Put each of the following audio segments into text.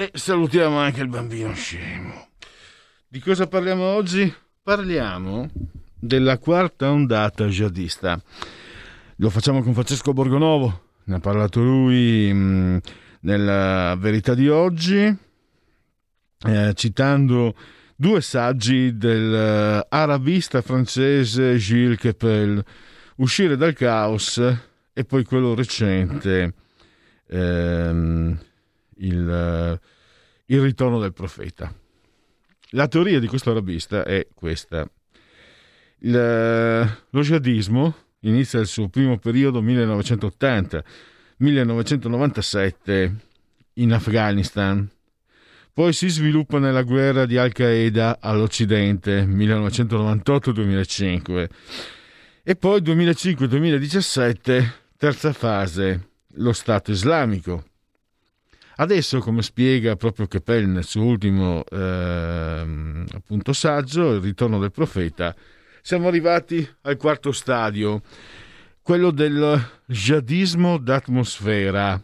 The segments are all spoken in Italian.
E salutiamo anche il bambino scemo. Di cosa parliamo oggi? Parliamo della quarta ondata jihadista. Lo facciamo con Francesco Borgonovo, ne ha parlato lui mh, nella verità di oggi, eh, citando due saggi dell'arabista francese Gilles Kepel, Uscire dal caos e poi quello recente, ehm, il, il ritorno del profeta. La teoria di questo arabista è questa. Il, lo jihadismo inizia il suo primo periodo 1980-1997 in Afghanistan, poi si sviluppa nella guerra di Al-Qaeda all'Occidente 1998-2005 e poi 2005-2017 terza fase, lo Stato islamico. Adesso, come spiega proprio Kepel nel suo ultimo eh, appunto saggio, Il ritorno del profeta, siamo arrivati al quarto stadio, quello del jihadismo d'atmosfera.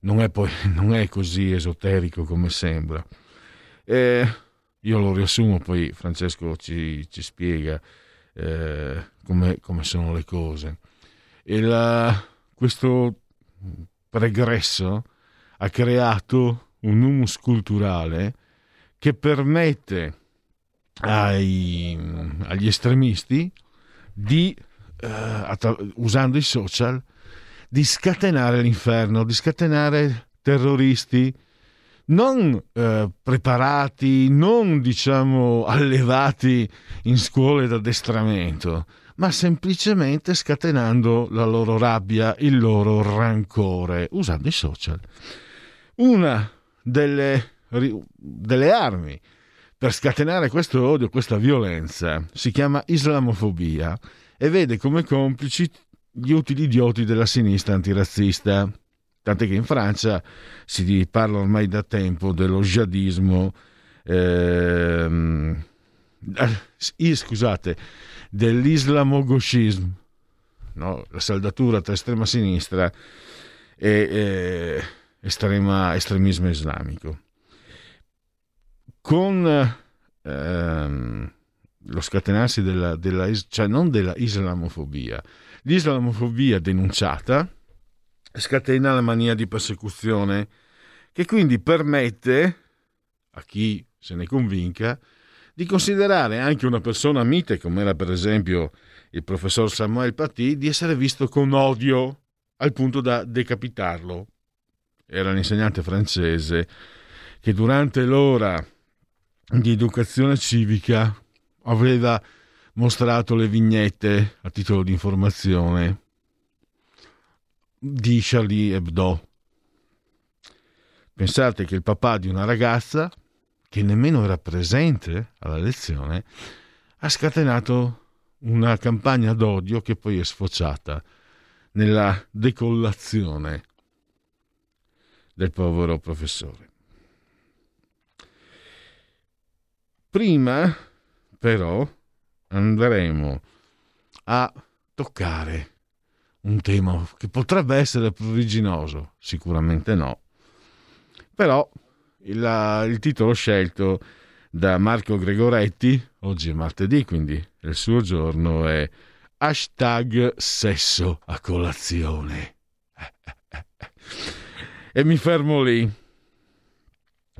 Non è, poi, non è così esoterico come sembra. Eh, io lo riassumo, poi Francesco ci, ci spiega eh, come, sono le cose. La, questo pregresso ha creato un humus culturale che permette ai, agli estremisti di, eh, usando i social, di scatenare l'inferno, di scatenare terroristi non eh, preparati, non diciamo allevati in scuole d'addestramento, ma semplicemente scatenando la loro rabbia, il loro rancore, usando i social. Una delle, delle armi per scatenare questo odio, questa violenza, si chiama islamofobia e vede come complici gli utili idioti della sinistra antirazzista. Tant'è che in Francia si parla ormai da tempo dello jihadismo, ehm, eh, scusate, dell'islamogoscismo, no? la saldatura tra estrema sinistra e eh, estrema, estremismo islamico. Con ehm, lo scatenarsi della, della, cioè non della islamofobia, l'islamofobia denunciata scatena la mania di persecuzione che quindi permette a chi se ne convinca di considerare anche una persona mite come era per esempio il professor Samuel Paty di essere visto con odio al punto da decapitarlo. Era l'insegnante francese che durante l'ora di educazione civica aveva mostrato le vignette a titolo di informazione di Charlie Hebdo. Pensate che il papà di una ragazza, che nemmeno era presente alla lezione, ha scatenato una campagna d'odio che poi è sfociata nella decollazione del povero professore. Prima, però, andremo a toccare un tema che potrebbe essere pruriginoso, sicuramente no, però il, il, titolo scelto da Marco Gregoretti, oggi è martedì, quindi il suo giorno è hashtag sesso a colazione. E mi fermo lì.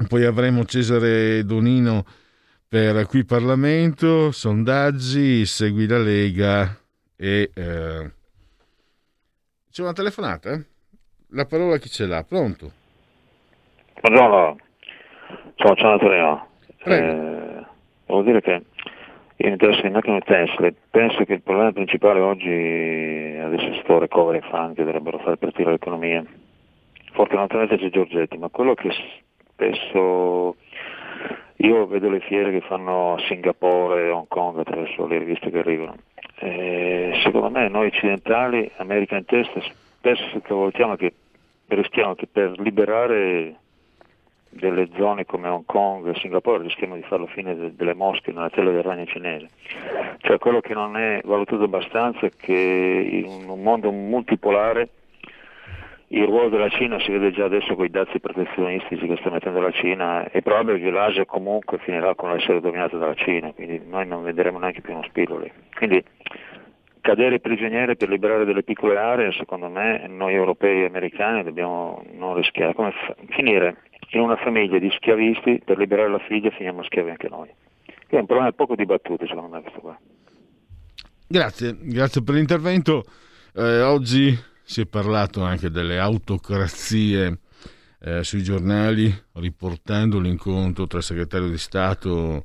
Poi avremo Cesare Donino per qui Parlamento, sondaggi, segui la Lega e... Eh... C'è una telefonata? La parola chi ce l'ha? Pronto? Buongiorno, sono Ciao Antonio. Eh, devo dire che io mi interessa di macchine Tesla penso che il problema principale oggi adesso sto recovery fund che dovrebbero far partire l'economia. Fortunatamente c'è Giorgetti, ma quello che spesso io vedo le fiere che fanno a Singapore e Hong Kong attraverso le riviste che arrivano. Eh, secondo me noi occidentali, American Test, spesso cavoltiamo che rischiamo che per liberare delle zone come Hong Kong e Singapore rischiamo di fare la fine de- delle mosche nella tela del ragno cinese. Cioè quello che non è valutato abbastanza è che in un mondo multipolare il ruolo della Cina si vede già adesso con i dazi protezionistici che sta mettendo la Cina, è probabile che l'Asia comunque finirà con l'essere dominata dalla Cina, quindi noi non vedremo neanche più uno spillo lì. Quindi cadere prigionieri per liberare delle piccole aree, secondo me noi europei e americani dobbiamo non rischiare, come fa- finire in una famiglia di schiavisti per liberare la figlia finiamo schiavi anche noi. Quindi è un problema poco dibattuto secondo me questo qua. Grazie, grazie per l'intervento. Eh, oggi si è parlato anche delle autocrazie eh, sui giornali, riportando l'incontro tra il segretario di Stato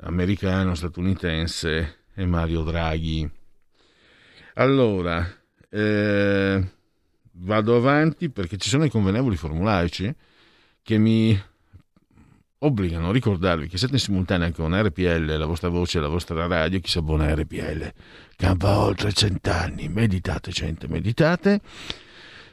americano, statunitense e Mario Draghi. Allora, eh, vado avanti perché ci sono i convenevoli formulaici che mi obbligano a ricordarvi che siete in simultanea con RPL, la vostra voce, la vostra radio, chi si abbona a RPL campa oltre cent'anni, meditate gente, meditate.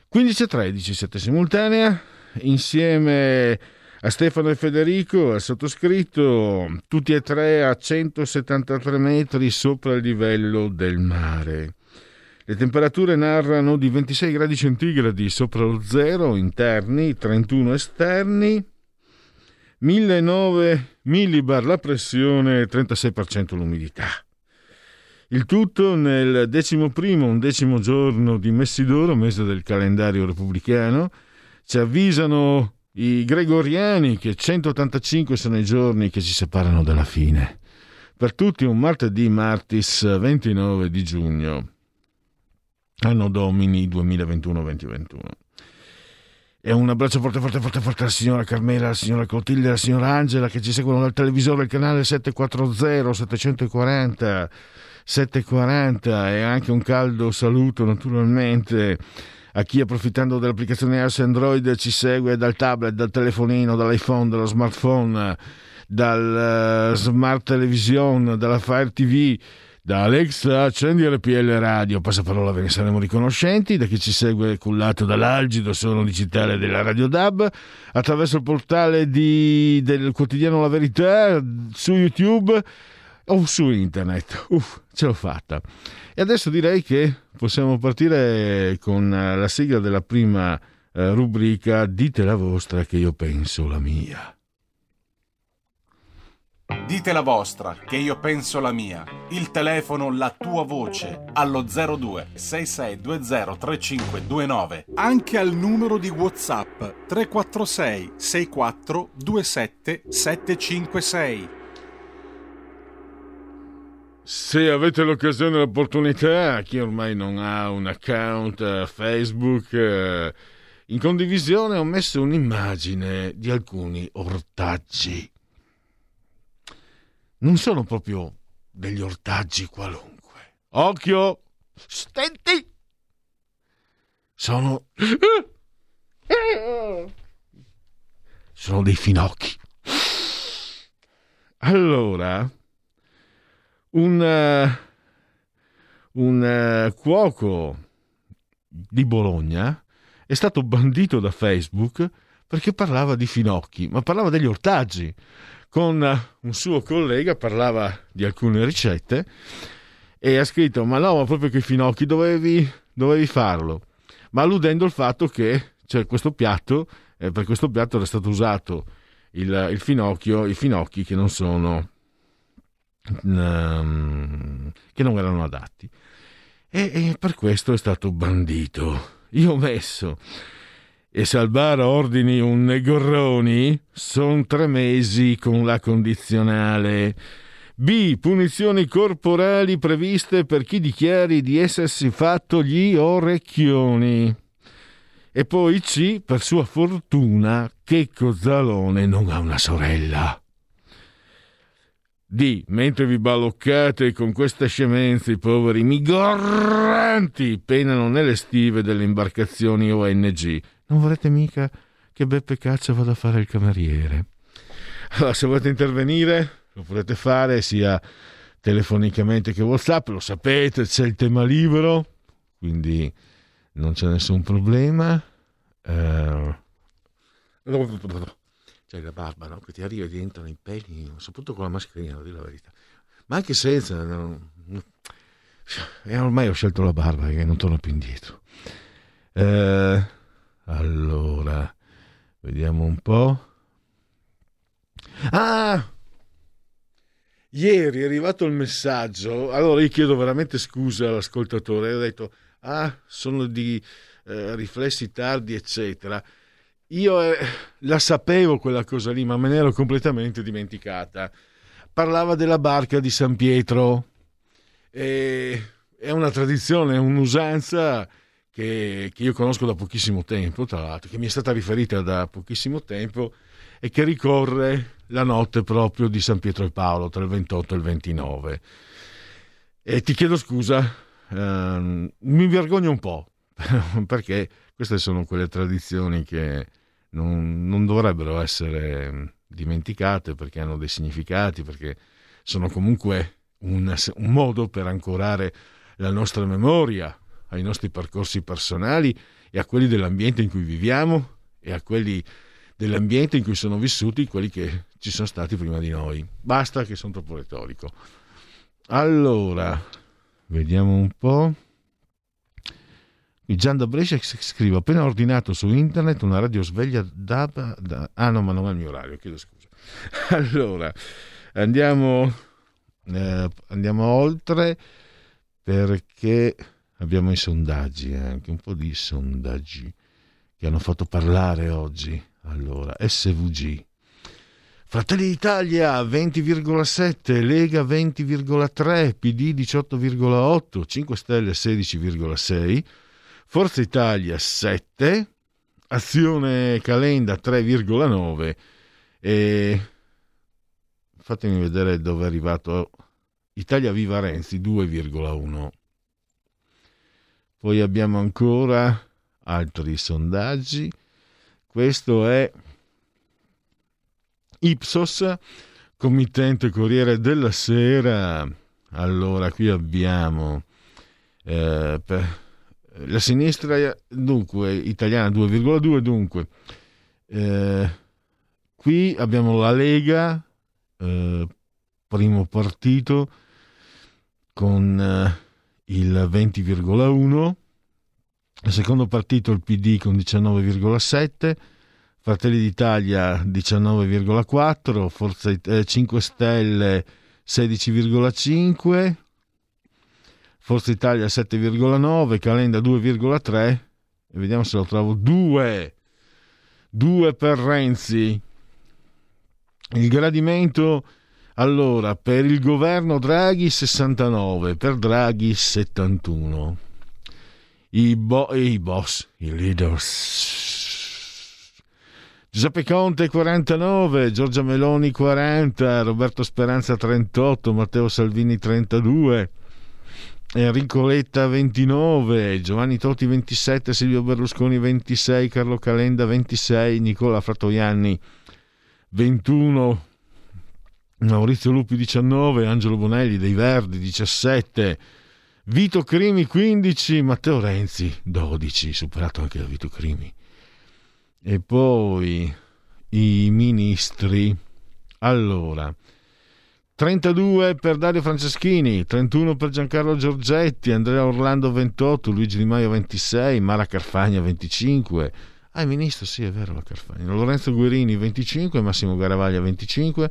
15 e 13 siete simultanea, insieme a Stefano e Federico, al sottoscritto, tutti e tre a 173 metri sopra il livello del mare. Le temperature narrano di 26 gradi centigradi sopra lo zero interni, 31 esterni, 1009 millibar la pressione, 36% l'umidità. Il tutto nel decimo primo, undecimo giorno di Messidoro, mese del calendario repubblicano. Ci avvisano i gregoriani che 185 sono i giorni che ci separano dalla fine. Per tutti un martedì martis 29 di giugno anno domini 2021-2021. E un abbraccio forte, forte, forte, forte alla signora Carmela, alla signora Clotilde, alla signora Angela che ci seguono dal televisore, il canale 740, 740, 740 e anche un caldo saluto naturalmente a chi approfittando dell'applicazione iOS Android ci segue dal tablet, dal telefonino, dall'iPhone, dallo smartphone, dal uh, smart television, dalla Fire TV da Alexa accendi RPL Radio, passaparola ve ne saremo riconoscenti, da chi ci segue cullato dall'algido sono digitale della Radio DAB, attraverso il portale di, del quotidiano La Verità, su YouTube o su internet. Uff, ce l'ho fatta. E adesso direi che possiamo partire con la sigla della prima eh, rubrica Dite la vostra che io penso la mia. Dite la vostra, che io penso la mia. Il telefono, la tua voce, allo 02 6620 3529. Anche al numero di WhatsApp 346 64 27 756. Se avete l'occasione e l'opportunità, chi ormai non ha un account Facebook, eh, in condivisione ho messo un'immagine di alcuni ortaggi non sono proprio degli ortaggi qualunque. Occhio! Stenti! Sono... Sono dei finocchi. Allora, un, un cuoco di Bologna è stato bandito da Facebook perché parlava di finocchi, ma parlava degli ortaggi con un suo collega, parlava di alcune ricette e ha scritto ma no, ma proprio che i finocchi dovevi, dovevi farlo, ma alludendo al fatto che cioè, questo piatto, eh, per questo piatto era stato usato il, il finocchio, i finocchi che non sono um, che non erano adatti e, e per questo è stato bandito. Io ho messo e Salvara ordini un negorroni, sono tre mesi con la condizionale. B. Punizioni corporali previste per chi dichiari di essersi fatto gli orecchioni. E poi C. Per sua fortuna, Checco Zalone non ha una sorella. D. Mentre vi balloccate con queste scemenze, i poveri migranti penano nelle stive delle imbarcazioni ONG. Non vorrete mica che Beppe Caccia vada a fare il cameriere. Allora, se volete intervenire, lo potete fare sia telefonicamente che WhatsApp, lo sapete, c'è il tema libero, quindi non c'è nessun problema. Uh... C'è la barba, no? Che ti arriva e ti entrano i peli, soprattutto con la mascherina, devo dire la verità. Ma anche senza... No, no. E ormai ho scelto la barba che non torno più indietro. Eh, allora, vediamo un po'. Ah! Ieri è arrivato il messaggio, allora io chiedo veramente scusa all'ascoltatore, ho detto, ah, sono di eh, riflessi tardi, eccetera. Io eh, la sapevo quella cosa lì, ma me ne ero completamente dimenticata. Parlava della barca di San Pietro. E è una tradizione, è un'usanza che, che, io conosco da pochissimo tempo, tra l'altro, che mi è stata riferita da pochissimo tempo e che ricorre la notte proprio di San Pietro e Paolo, tra il 28 e il 29. E ti chiedo scusa, ehm, mi vergogno un po', perché queste sono quelle tradizioni che non, non dovrebbero essere dimenticate, perché hanno dei significati, perché sono comunque un, un modo per ancorare la nostra memoria ai nostri percorsi personali e a quelli dell'ambiente in cui viviamo e a quelli dell'ambiente in cui sono vissuti quelli che ci sono stati prima di noi. Basta che sono troppo retorico. Allora, vediamo un po'. Gian da Brescia scrive: appena ordinato su internet una radio sveglia da, da, Ah, no, ma non è il mio orario, chiedo scusa. Allora, andiamo, eh, andiamo oltre perché abbiamo i sondaggi, anche un po' di sondaggi che hanno fatto parlare oggi. Allora, SVG. Fratelli d'Italia 20,7, Lega 20,3, PD 18,8, 5 Stelle 16,6, Forza Italia 7, Azione Calenda 3,9 e fatemi vedere dove è arrivato Italia Viva Renzi 2,1. Poi abbiamo ancora altri sondaggi. Questo è Ipsos, committente Corriere della Sera. Allora, qui abbiamo eh, per, la sinistra dunque italiana 2,2 dunque eh, qui abbiamo la Lega eh, primo partito con eh, il 20,1 il secondo partito il PD con 19,7 Fratelli d'Italia 19,4 Forza eh, 5 Stelle 16,5 Forza Italia 7,9, Calenda 2,3 e vediamo se lo trovo 2. 2 per Renzi. Il gradimento allora per il governo Draghi 69, per Draghi 71. I, bo- i boss, i leaders. Giuseppe Conte 49, Giorgia Meloni 40, Roberto Speranza 38, Matteo Salvini 32. Enrico Letta 29, Giovanni Totti 27, Silvio Berlusconi 26, Carlo Calenda 26, Nicola Frattoianni 21, Maurizio Lupi 19, Angelo Bonelli dei Verdi 17, Vito Crimi 15, Matteo Renzi 12, superato anche da Vito Crimi. E poi i ministri. Allora, 32 per Dario Franceschini, 31 per Giancarlo Giorgetti, Andrea Orlando 28, Luigi Di Maio 26, Mara Carfagna 25. Ah, il ministro, sì, è vero la Carfagna. Lorenzo Guerini 25, Massimo Garavaglia 25,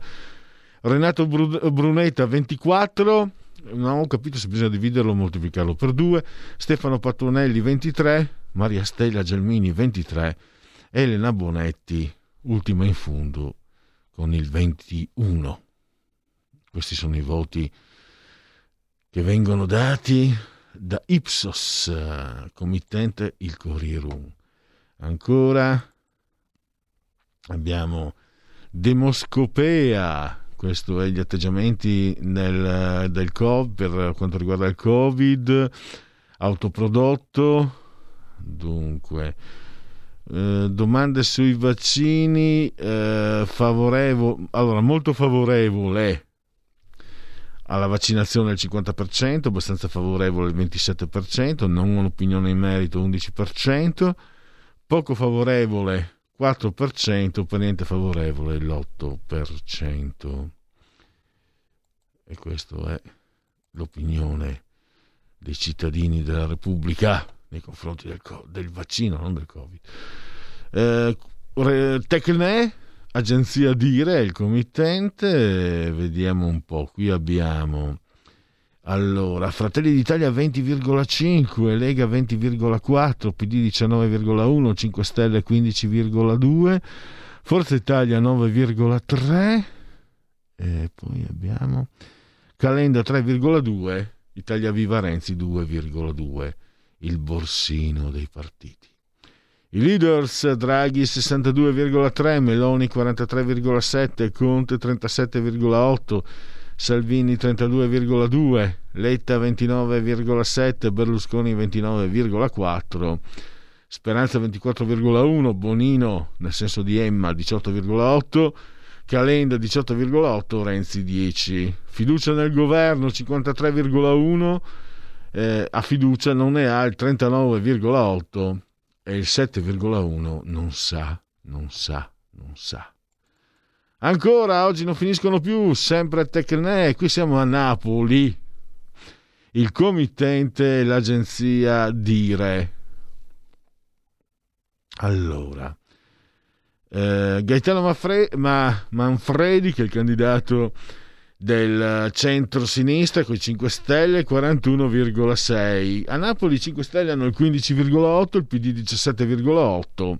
Renato Brunetta 24, non ho capito se bisogna dividerlo o moltiplicarlo per due, Stefano Patronelli 23, Maria Stella Gelmini 23 Elena Bonetti, ultima in fondo, con il 21. Questi sono i voti che vengono dati da Ipsos, committente il Corriere Ancora abbiamo Demoscopea, questo è gli atteggiamenti nel, del COVID, per quanto riguarda il Covid, autoprodotto, dunque eh, domande sui vaccini eh, favorevole, allora molto favorevole alla vaccinazione il 50%, abbastanza favorevole il 27%, non un'opinione in merito 11%, poco favorevole 4%, per niente favorevole l'8%. E questa è l'opinione dei cittadini della Repubblica nei confronti del, del vaccino, non del Covid. Eh, Tecne, agenzia Dire, il committente, vediamo un po', qui abbiamo allora, Fratelli d'Italia 20,5, Lega 20,4, PD 19,1, 5 Stelle 15,2, Forza Italia 9,3 e poi abbiamo Calenda 3,2, Italia Viva Renzi 2,2, il borsino dei partiti. I leaders Draghi 62,3, Meloni 43,7, Conte 37,8, Salvini 32,2, Letta 29,7, Berlusconi 29,4, Speranza 24,1, Bonino nel senso di Emma 18,8, Calenda 18,8, Renzi 10. Fiducia nel governo 53,1, eh, a fiducia non ne ha il 39,8 e il 7,1 non sa, non sa, non sa. Ancora oggi non finiscono più, sempre a Tecne, qui siamo a Napoli. Il committente e l'agenzia Dire. Allora, eh, Gaetano Manfre- Ma- Manfredi, che è il candidato del centro-sinistra con i 5 Stelle 41,6. A Napoli i 5 Stelle hanno il 15,8, il PD 17,8.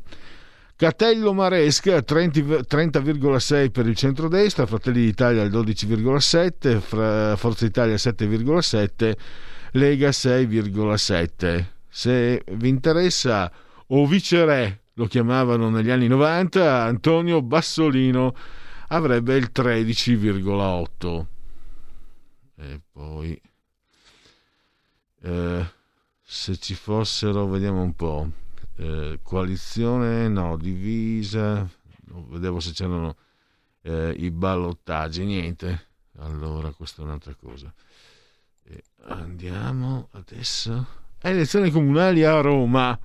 Catello Maresca 30,6 per il centrodestra, Fratelli d'Italia il 12,7, Forza Italia 7,7, Lega 6,7. Se vi interessa, o viceré lo chiamavano negli anni 90, Antonio Bassolino avrebbe il 13,8. E poi, eh, se ci fossero, vediamo un po' eh, coalizione, no, divisa, vedevo se c'erano eh, i ballottaggi, niente. Allora, questa è un'altra cosa. E andiamo adesso. Elezioni comunali a Roma.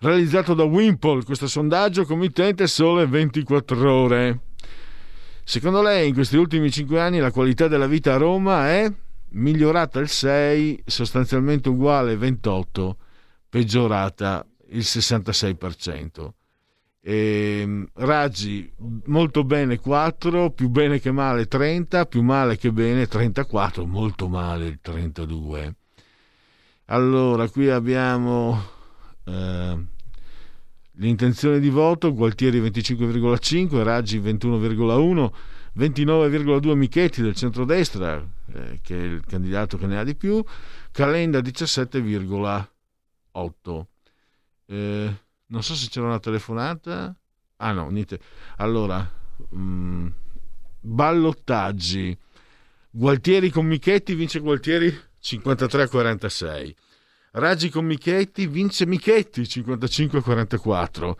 Realizzato da Wimpole, questo sondaggio committente sole 24 ore. Secondo lei in questi ultimi 5 anni la qualità della vita a Roma è migliorata il 6, sostanzialmente uguale 28, peggiorata il 66%. E, ehm, Raggi molto bene 4, più bene che male 30, più male che bene 34, molto male il 32. Allora, qui abbiamo eh, l'intenzione di voto, Gualtieri 25,5, Raggi 21,1, 29,2 Michetti del centrodestra, eh, che è il candidato che ne ha di più, Calenda 17,8. Eh, non so se c'era una telefonata. Ah no, niente. Allora, mh, mm, ballottaggi. Gualtieri con Michetti vince Gualtieri 53-46. Raggi con Michetti vince Michetti 55-44.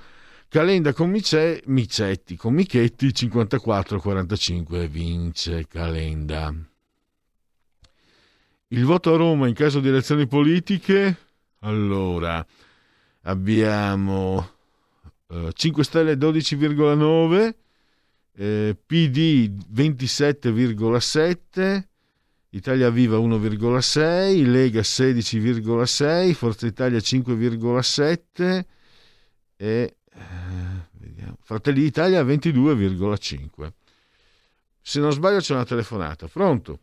Calenda con Mice, Micetti con Michetti 54-45 vince Calenda. Il voto a Roma in caso di elezioni politiche? Allora, abbiamo eh, 5 Stelle 12,9, eh, PD 27,7, Italia Viva 1,6, Lega 16,6, Forza Italia 5,7 e eh, Fratelli d'Italia 22,5. Se non sbaglio c'è una telefonata. Pronto?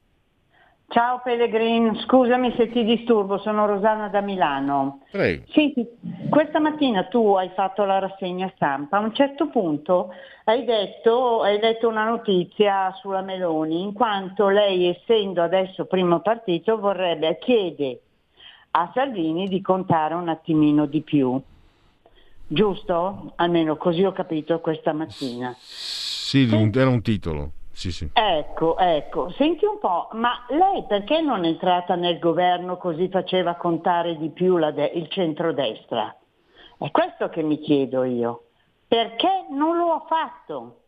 Ciao Pellegrin, scusami se ti disturbo, sono Rosanna da Milano. Prego. Senti, questa mattina tu hai fatto la rassegna stampa, a un certo punto hai detto, hai detto una notizia sulla Meloni, in quanto lei essendo adesso primo partito vorrebbe, chiede a Salvini di contare un attimino di più. Giusto? Almeno così ho capito questa mattina. Sì, era un titolo. Sì, sì. Ecco, ecco, senti un po', ma lei perché non è entrata nel governo così faceva contare di più de- il centrodestra? È questo che mi chiedo io. Perché non lo ha fatto?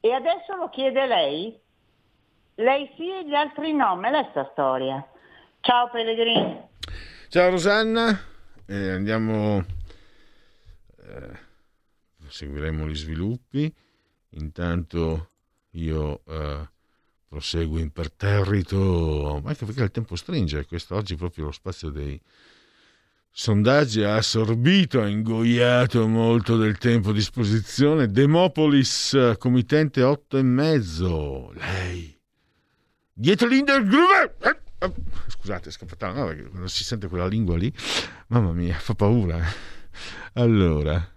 E adesso lo chiede lei? Lei sì e gli altri no, me l'è sta storia. Ciao Pellegrini. Ciao Rosanna, eh, andiamo, eh, seguiremo gli sviluppi. Intanto io eh, proseguo imperterrito, anche perché il tempo stringe, questo oggi proprio lo spazio dei sondaggi ha assorbito, ha ingoiato molto del tempo a disposizione. Demopolis, committente 8 e mezzo, lei. Dietro l'Indergruber! Eh, eh, scusate, è scappata, no, quando si sente quella lingua lì, mamma mia, fa paura. Allora,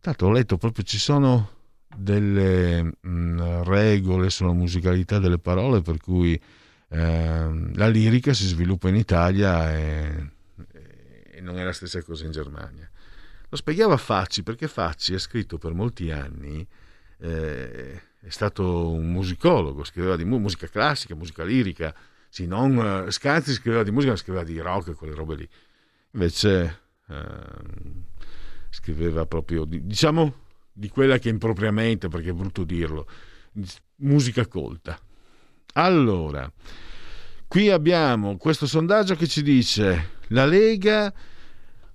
tanto ho letto proprio ci sono delle mh, mm, regole sulla musicalità delle parole per cui eh, la lirica si sviluppa in Italia e, e, non è la stessa cosa in Germania. Lo spiegava Facci perché Facci ha scritto per molti anni, eh, è stato un musicologo, scriveva di mu- musica classica, musica lirica, sì, non eh, Scanzi scriveva di musica, ma scriveva di rock e quelle robe lì. Invece ehm, scriveva proprio, diciamo, di quella che impropriamente, perché è brutto dirlo, musica colta. Allora, qui abbiamo questo sondaggio che ci dice la Lega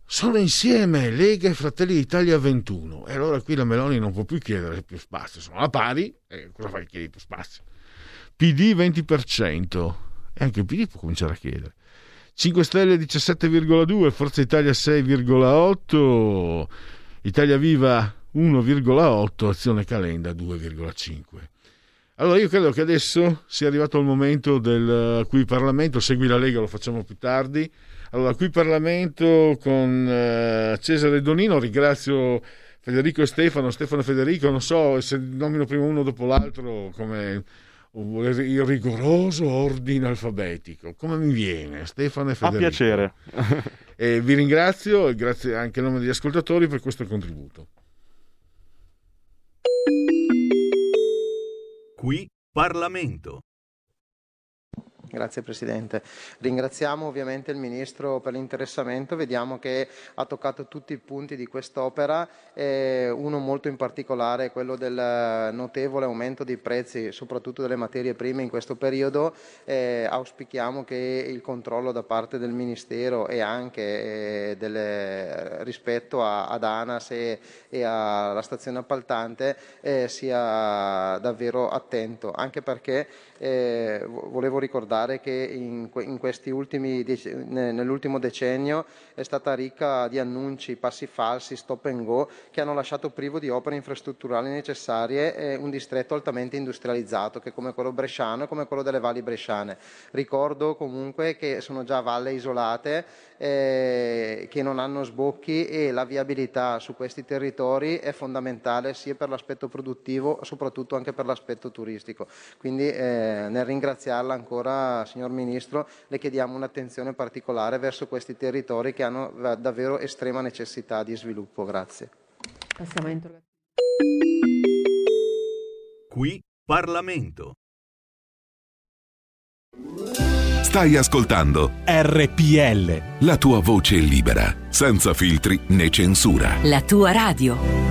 sono insieme Lega e Fratelli d'Italia 21 e allora qui la Meloni non può più chiedere più spazio, sono a pari, e cosa fai chiedi più spazio? PD 20% e anche il PD può cominciare a chiedere. 5 Stelle 17,2, Forza Italia 6,8, Italia Viva 1,8, azione calenda 2,5. Allora io credo che adesso sia arrivato il momento del qui Parlamento, segui la Lega, lo facciamo più tardi. Allora qui Parlamento con uh, Cesare Donino, ringrazio Federico e Stefano, Stefano e Federico, non so se nomino prima uno dopo l'altro come il rigoroso ordine alfabetico, come mi viene Stefano e Federico. A piacere. e vi ringrazio e grazie anche a nome degli ascoltatori per questo contributo. Qui Parlamento. Grazie Presidente. Ringraziamo ovviamente il Ministro per l'interessamento, vediamo che ha toccato tutti i punti di quest'opera, uno molto in particolare è quello del notevole aumento dei prezzi, soprattutto delle materie prime in questo periodo. Eh, auspichiamo che il controllo da parte del Ministero e anche eh, delle, rispetto a, ad ANAS e, e, alla stazione appaltante eh, sia davvero attento, anche perché eh, volevo ricordare che in, in ultimi, nell'ultimo decennio è stata ricca di annunci, passi falsi, stop and go, che hanno lasciato privo di opere infrastrutturali necessarie eh, un distretto altamente industrializzato, che come quello bresciano e come quello delle valli bresciane. Ricordo comunque che sono già valle isolate, eh, che non hanno sbocchi e la viabilità su questi territori è fondamentale sia per l'aspetto produttivo, soprattutto anche per l'aspetto turistico. Quindi eh, nel ringraziarla ancora, signor Ministro, le chiediamo un'attenzione particolare verso questi territori che hanno davvero estrema necessità di sviluppo. Grazie. Passiamo a. Qui Parlamento. Stai ascoltando RPL. La tua voce libera, senza filtri né censura. La tua radio.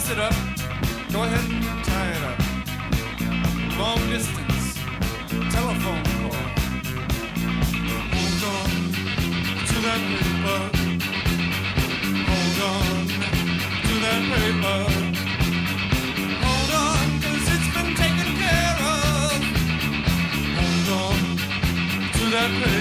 Ahead, it up. Go ahead and tie it up. Long distance telephone call. Hold on to that paper. Hold on to that paper. Hold on, cause it's been taken care of. Hold on to that paper.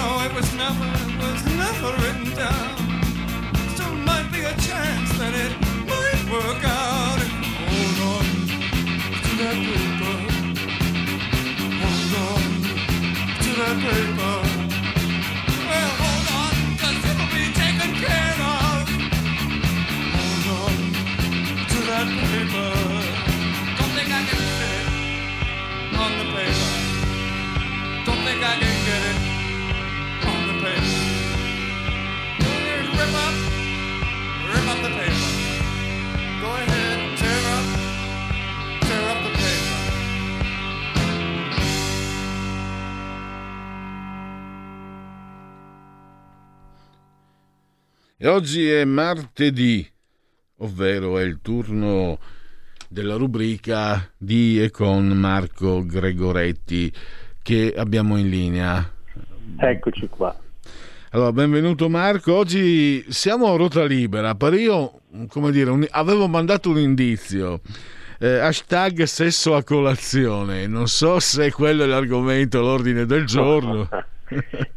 Though it was never, it was never written down. Still might be a chance that it might work out. Hold on to that paper. Hold on to that paper. Well, hold on, cause it'll be taken care of. Hold on to that paper. Don't think I can fit it on the paper. Don't think I can E oggi è martedì, ovvero è il turno della rubrica di e con Marco Gregoretti che abbiamo in linea. Eccoci qua. Allora, benvenuto Marco. Oggi siamo a ruota libera, per io, come dire, un- avevo mandato un indizio. Eh, hashtag sesso a colazione. Non so se quello è l'argomento, all'ordine del giorno.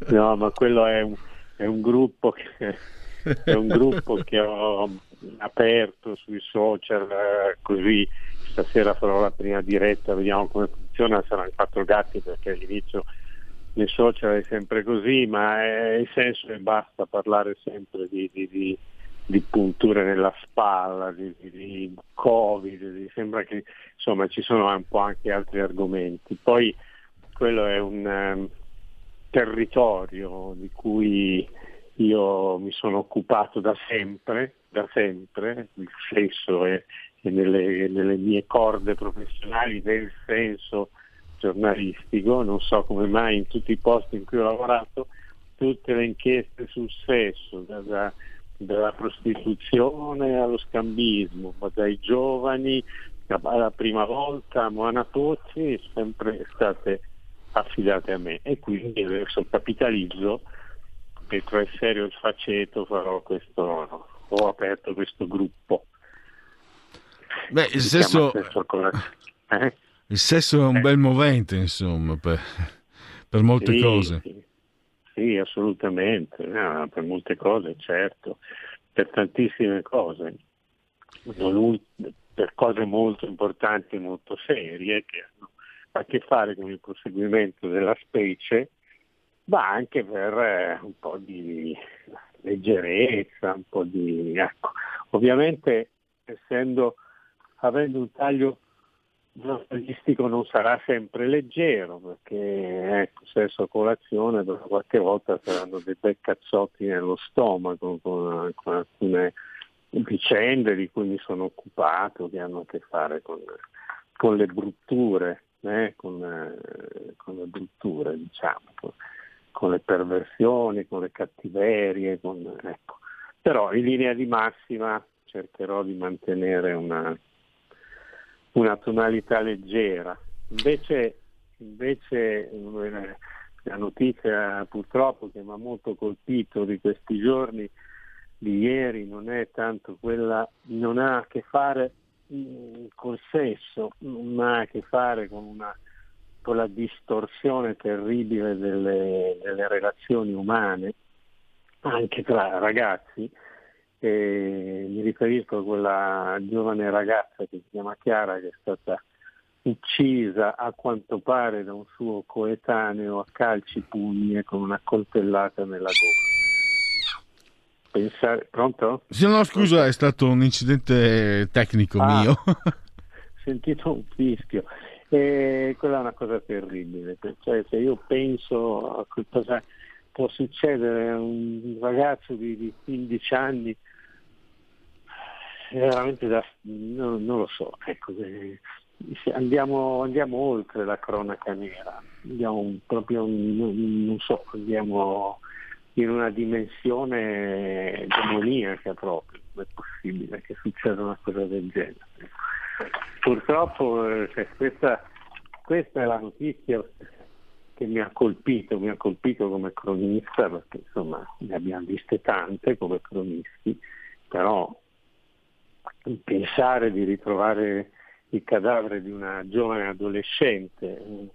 No, ma quello è un, è un gruppo che, è un gruppo che ho aperto sui social, eh, così stasera farò la prima diretta, vediamo come funziona, saranno quattro gatti perché all'inizio nei social è sempre così, ma è, il senso è basta parlare sempre di, di- di- di punture nella spalla, di, covid, sembra che insomma ci sono un po' anche altri argomenti. Poi quello è un ehm, territorio di cui io mi sono occupato da sempre, da sempre, il sesso è, nelle, nelle mie corde professionali, nel senso giornalistico, non so come mai in tutti i posti in cui ho lavorato, tutte le inchieste sul sesso, da- da- dalla prostituzione allo scambismo, dai giovani alla prima volta a Moana Pozzi, sempre state affidate a me. E quindi adesso capitalizzo ripeto, è serio il faceto, farò questo, ho aperto questo gruppo. Beh, il sesso, Sesso eh? il sesso è un bel movente, insomma, per, per molte Sì, cose. Sì, Sì, assolutamente, no, per molte cose, certo, per tantissime cose, per cose molto importanti e molto serie che hanno a che fare con il proseguimento della specie, ma anche per eh, un po' di leggerezza, un po' di... Ecco. Ovviamente essendo, avendo un taglio giornalistico non sarà sempre leggero perché ecco, sesso a colazione qualche volta saranno dei bei cazzotti nello stomaco con, con alcune vicende di cui mi sono occupato che hanno a che fare con, con le brutture, eh, con, eh, con le brutture diciamo, con, le perversioni, con le cattiverie, con, ecco. però in linea di massima cercherò di mantenere una, una tonalità leggera. Invece, invece eh, la notizia purtroppo che mi ha molto colpito di questi giorni, di ieri, non è tanto quella, non ha a che fare mm, col sesso, non ha a che fare con, una, con la distorsione terribile delle, delle relazioni umane, anche tra ragazzi, e mi riferisco a quella giovane ragazza che si chiama Chiara che è stata uccisa a quanto pare da un suo coetaneo a calci pugni e con una coltellata nella gola. Pensare, pronto? Sì, no, scusa, è stato un incidente tecnico Ah. mio. Ho sentito un fischio. E quella è una cosa terribile, cioè se io penso a cosa può succedere a un ragazzo di, di 15 anni, è veramente da, non, non lo so, ecco, andiamo, andiamo oltre la cronaca nera, andiamo proprio, non, so, andiamo in una dimensione demoniaca proprio, non è possibile che succeda una cosa del genere. Purtroppo eh, cioè, questa, questa è la notizia che mi ha colpito, mi ha colpito come cronista, perché insomma ne abbiamo viste tante come cronisti, però pensare di ritrovare il cadavere di una giovane adolescente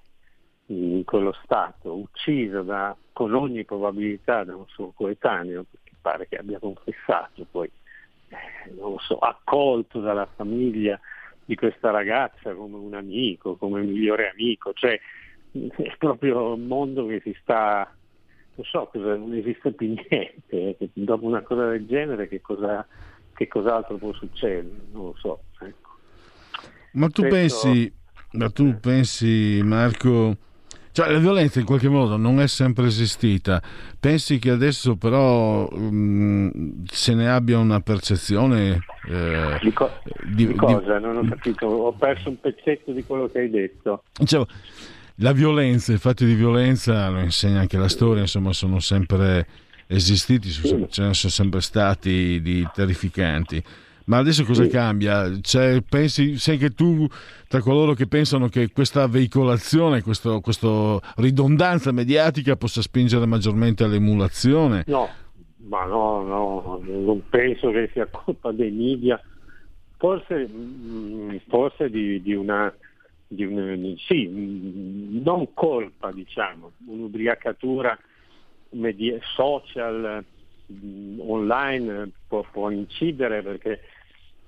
in quello stato, uccisa da, con ogni probabilità da un suo coetaneo, perché pare che abbia confessato, poi eh, non lo so, accolto dalla famiglia di questa ragazza come un amico, come migliore amico, cioè è proprio un mondo che si sta, non so, non esiste più niente, eh, dopo una cosa del genere che, cosa, che cos'altro può succedere, non lo so. ecco. Ma tu Questo- pensi, ma tu pensi, Marco, cioè la violenza in qualche modo non è sempre esistita. Pensi che adesso però mh, se ne abbia una percezione eh, Di, co- di- di cosa? Non ho capito, ho perso un pezzetto di quello che hai detto. Dicevo, la violenza, i fatti di violenza, lo insegna anche la storia, insomma, sono sempre esistiti, sono- ce ne sono sempre stati di terrificanti. Ma adesso cosa Sì. cambia? Cioè, pensi, sei che tu tra coloro che pensano che questa veicolazione, questo, questo ridondanza mediatica possa spingere maggiormente all'emulazione? No, ma no, no, non penso che sia colpa dei media, forse, mm, forse di, di una, di un- sì, mm, non colpa diciamo, un'ubriacatura media- social, mm, online può, può incidere perché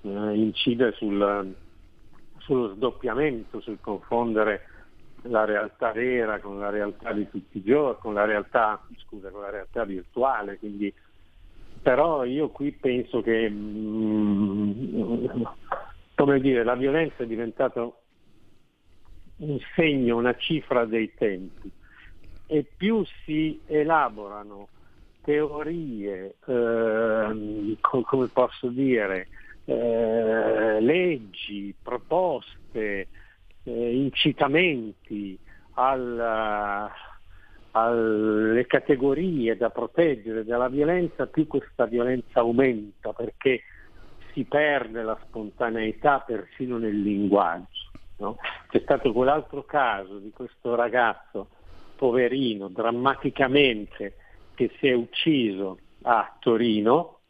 eh, incide sul, sullo sdoppiamento, sul confondere la realtà vera con la realtà di tutti i giorni, con la realtà, scusa, con la realtà virtuale, quindi però io qui penso che mm, come dire, la violenza è diventata un segno, una cifra dei tempi e più si elaborano teorie, co- come posso dire, eh, leggi, proposte, eh, incitamenti alla- alle categorie da proteggere dalla violenza, più questa violenza aumenta perché si perde la spontaneità persino nel linguaggio. no? C'è stato quell'altro caso di questo ragazzo poverino, drammaticamente, che si è ucciso a Torino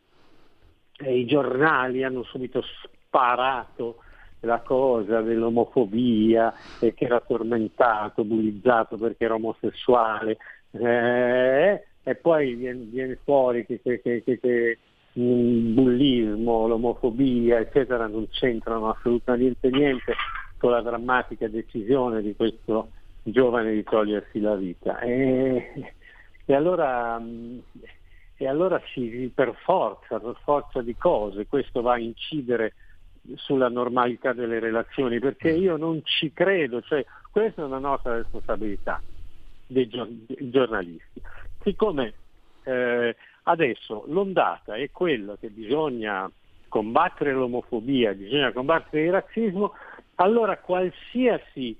e i giornali hanno subito sparato la cosa dell'omofobia e che era tormentato, bullizzato perché era omosessuale eh, e poi viene, viene fuori che, che- che- che- il bullismo, l'omofobia eccetera non c'entrano assolutamente niente con la drammatica decisione di questo giovane di togliersi la vita. E, e allora, mh, e allora ci, per forza, per forza di cose, questo va a incidere sulla normalità delle relazioni, perché io non ci credo, cioè questa è una nostra responsabilità dei, gio- dei giornalisti. Siccome eh, adesso l'ondata è quella che bisogna combattere l'omofobia, bisogna combattere il razzismo, allora qualsiasi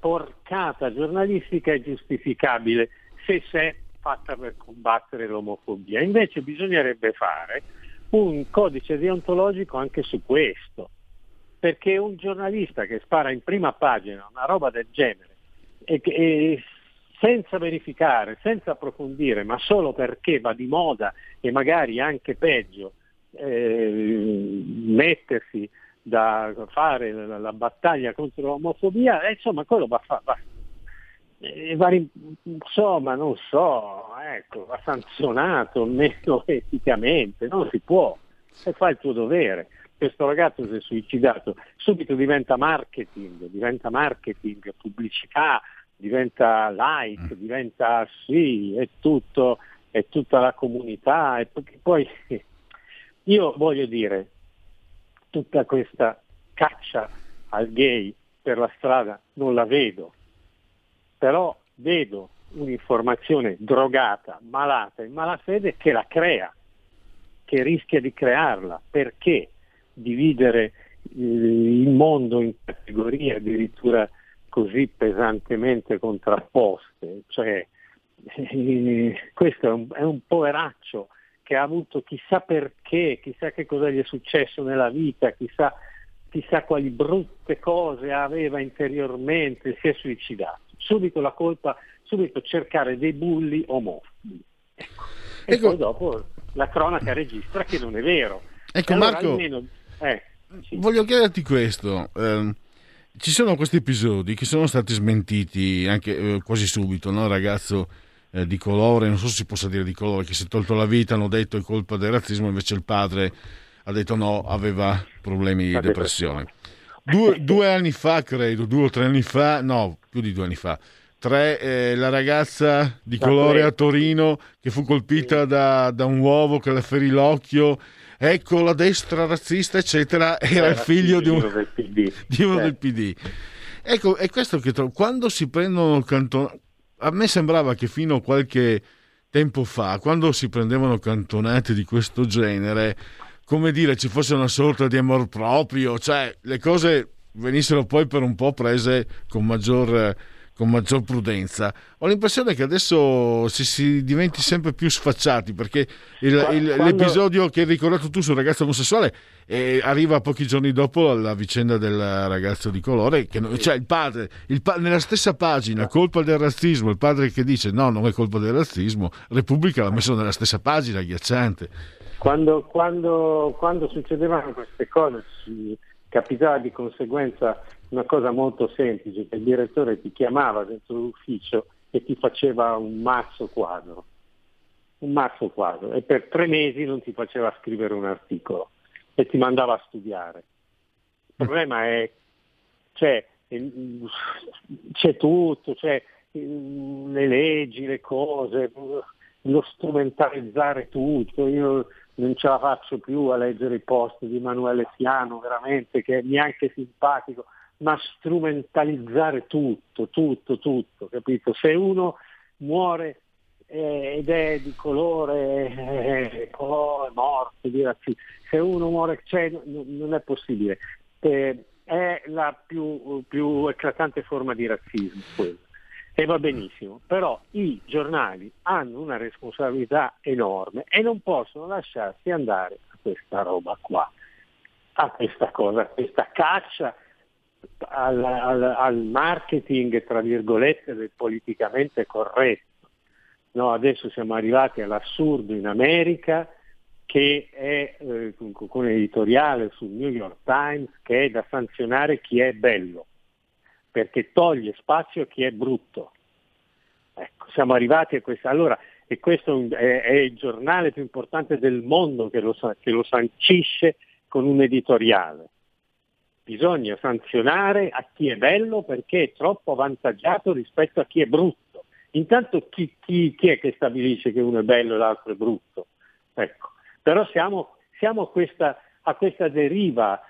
porcata giornalistica è giustificabile se è fatta per combattere l'omofobia. Invece bisognerebbe fare un codice deontologico anche su questo, perché un giornalista che spara in prima pagina una roba del genere e, e senza verificare, senza approfondire, ma solo perché va di moda e magari anche peggio, eh, mettersi da fare la, la battaglia contro l'omofobia, eh, insomma quello va, va- eh, va rim- insomma non so, ecco, va sanzionato meno eticamente, non si può, e fa il tuo dovere. Questo ragazzo si è suicidato, subito diventa marketing, diventa marketing, pubblicità, diventa like, diventa sì, è tutto, è tutta la comunità, e poi io voglio dire, tutta questa caccia al gay per la strada non la vedo, però vedo un'informazione drogata, malata in malafede che la crea, che rischia di crearla. Perché dividere eh, il mondo in categorie addirittura così pesantemente contrapposte? Cioè, eh, questo è un, è un poveraccio che ha avuto chissà perché, chissà che cosa gli è successo nella vita, chissà, chissà quali brutte cose aveva interiormente, si è suicidato. Subito la colpa, subito cercare dei bulli omofobi. Ecco. E poi dopo la cronaca registra che non è vero. Ecco, allora Marco, almeno- eh, Voglio chiederti questo. ehm, ci sono questi episodi che sono stati smentiti anche eh, quasi subito, no? Ragazzo eh, di colore, non so se si possa dire di colore, che si è tolto la vita, hanno detto è colpa del razzismo, invece il padre ha detto no, aveva problemi di La depressione. Due, due anni fa, credo, due o tre anni fa, no, più di due anni fa, tre, eh, la ragazza di colore a Torino che fu colpita da, da un uovo che le ferì l'occhio, ecco la destra razzista, eccetera, era il figlio di, un, di uno Eh. del PD. Ecco, è questo che trovo. Quando si prendono cantonati, a me sembrava che fino a qualche tempo fa, quando si prendevano cantonati di questo genere, come dire, ci fosse una sorta di amor proprio, cioè le cose venissero poi per un po' prese con maggior, con maggior prudenza. Ho l'impressione che adesso si, si diventi sempre più sfacciati perché il- Qua- il- quando- l'episodio che hai ricordato tu sul ragazzo omosessuale eh, arriva pochi giorni dopo la vicenda del ragazzo di colore, che non- cioè il padre, il pa- nella stessa pagina, colpa del razzismo, il padre che dice no, non è colpa del razzismo, Repubblica l'ha messo nella stessa pagina, agghiacciante. Quando, quando- quando succedevano queste cose ci capitava di conseguenza una cosa molto semplice, che il direttore ti chiamava dentro l'ufficio e ti faceva un mazzo quadro, un mazzo quadro e per tre mesi non ti faceva scrivere un articolo e ti mandava a studiare. Il problema è, cioè, c'è tutto, c'è eh, le leggi, le cose, lo strumentalizzare tutto. Io non ce la faccio più a leggere i post di Emanuele Fiano, veramente, che è neanche simpatico, ma strumentalizzare tutto, tutto, tutto, capito? Se uno muore eh, ed è di colore, eh, colore morto, di razzismo, se uno muore, cioè, n- non è possibile. Eh, è la più, più eclatante forma di razzismo quella. E va benissimo, però i giornali hanno una responsabilità enorme e non possono lasciarsi andare a questa roba qua, a questa cosa, a questa caccia al, al- al marketing, tra virgolette, del politicamente corretto. no? adesso siamo arrivati all'assurdo in America che è eh, con, un editoriale sul New York Times che è da sanzionare chi è bello, perché toglie spazio a chi è brutto. Ecco, siamo arrivati a questo. Allora, e questo è, il giornale più importante del mondo che lo, che lo sancisce con un editoriale. Bisogna sanzionare a chi è bello perché è troppo avvantaggiato rispetto a chi è brutto. Intanto chi, chi- chi è che stabilisce che uno è bello e l'altro è brutto? Ecco. Però siamo, siamo a, questa, a questa deriva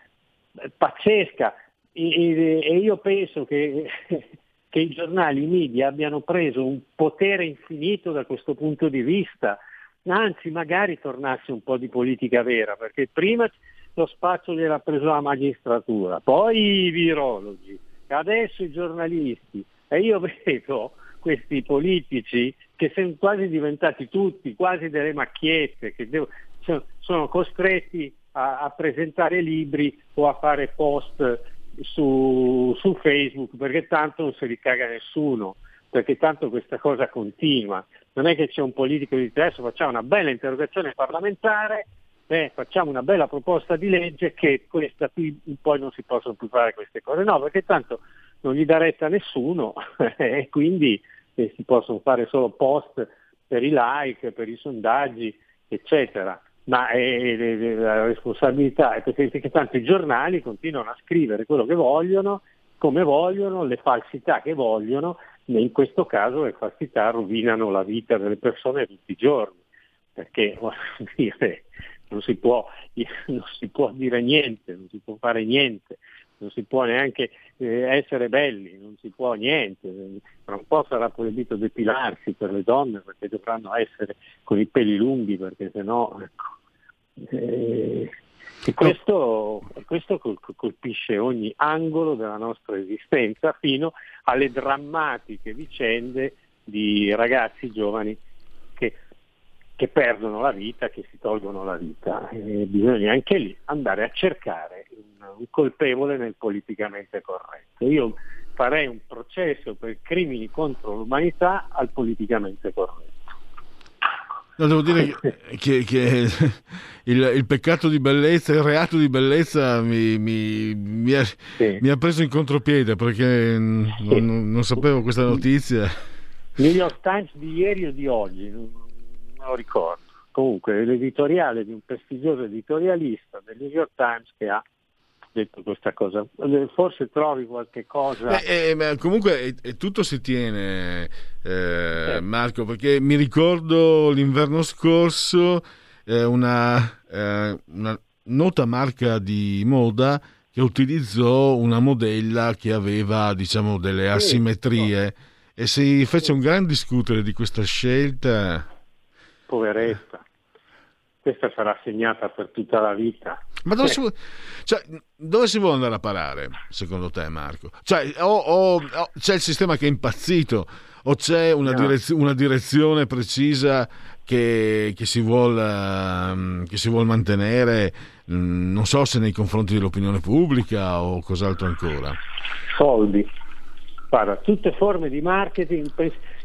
pazzesca e, e- io penso che, che i giornali, i media abbiano preso un potere infinito da questo punto di vista, anzi magari tornasse un po' di politica vera, perché prima lo spazio gliel'ha preso la magistratura, poi i virologi, adesso i giornalisti. E io vedo questi politici che sono quasi diventati tutti, quasi delle macchiette, che devo- sono costretti a, a presentare libri o a fare post su, su Facebook perché tanto non se li caga nessuno, perché tanto questa cosa continua. Non è che c'è un politico dice adesso facciamo una bella interrogazione parlamentare, eh, facciamo una bella proposta di legge che questa qui poi non si possono più fare queste cose. No, perché tanto non gli dà retta a nessuno e quindi eh, si possono fare solo post per i like, per i sondaggi, eccetera. Ma eh, eh, la responsabilità è perché, tanto i giornali continuano a scrivere quello che vogliono, come vogliono, le falsità che vogliono, e in questo caso le falsità rovinano la vita delle persone tutti i giorni, perché dire, non si può, non si può dire niente, non si può fare niente, non si può neanche eh, essere belli, non si può niente. Tra un po' sarà proibito depilarsi per le donne perché dovranno essere con i peli lunghi perché sennò ecco. Eh, e questo, questo col- colpisce ogni angolo della nostra esistenza fino alle drammatiche vicende di ragazzi giovani che, che perdono la vita, che si tolgono la vita. E bisogna anche lì andare a cercare un, un colpevole nel politicamente corretto. Io farei un processo per crimini contro l'umanità al politicamente corretto. No, devo dire che, che- che il, il peccato di bellezza, il reato di bellezza mi, mi- mi ha, mi ha preso in contropiede perché non, non- non sapevo questa notizia. New York Times di ieri o di oggi, non non lo ricordo. Comunque l'editoriale di un prestigioso editorialista del New York Times che ha detto questa cosa. Forse trovi qualche cosa. Eh, eh, comunque eh, eh, tutto si tiene, eh, Marco, perché mi ricordo l'inverno scorso eh, una, eh, una nota marca di moda che utilizzò una modella che aveva, diciamo, delle asimmetrie e si fece un gran discutere di questa scelta. Poveretta. Questa sarà segnata per tutta la vita. Ma dove si, vuole- cioè, dove si vuole andare a parare, secondo te, Marco? Cioè, o, o- o c'è il sistema che è impazzito, o c'è una, No. direz- una direzione precisa che, che si vuole, ehm, che si vuol mantenere, mm, non so se nei confronti dell'opinione pubblica o cos'altro ancora. soldi. Guarda, tutte forme di marketing,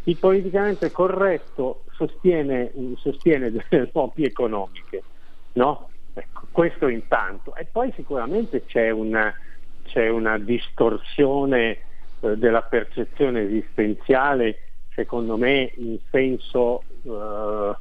il politicamente corretto sostiene, sostiene delle lobby economiche, no? Ecco, questo intanto. E poi sicuramente c'è una, c'è una distorsione eh, della percezione esistenziale, secondo me, in senso eh,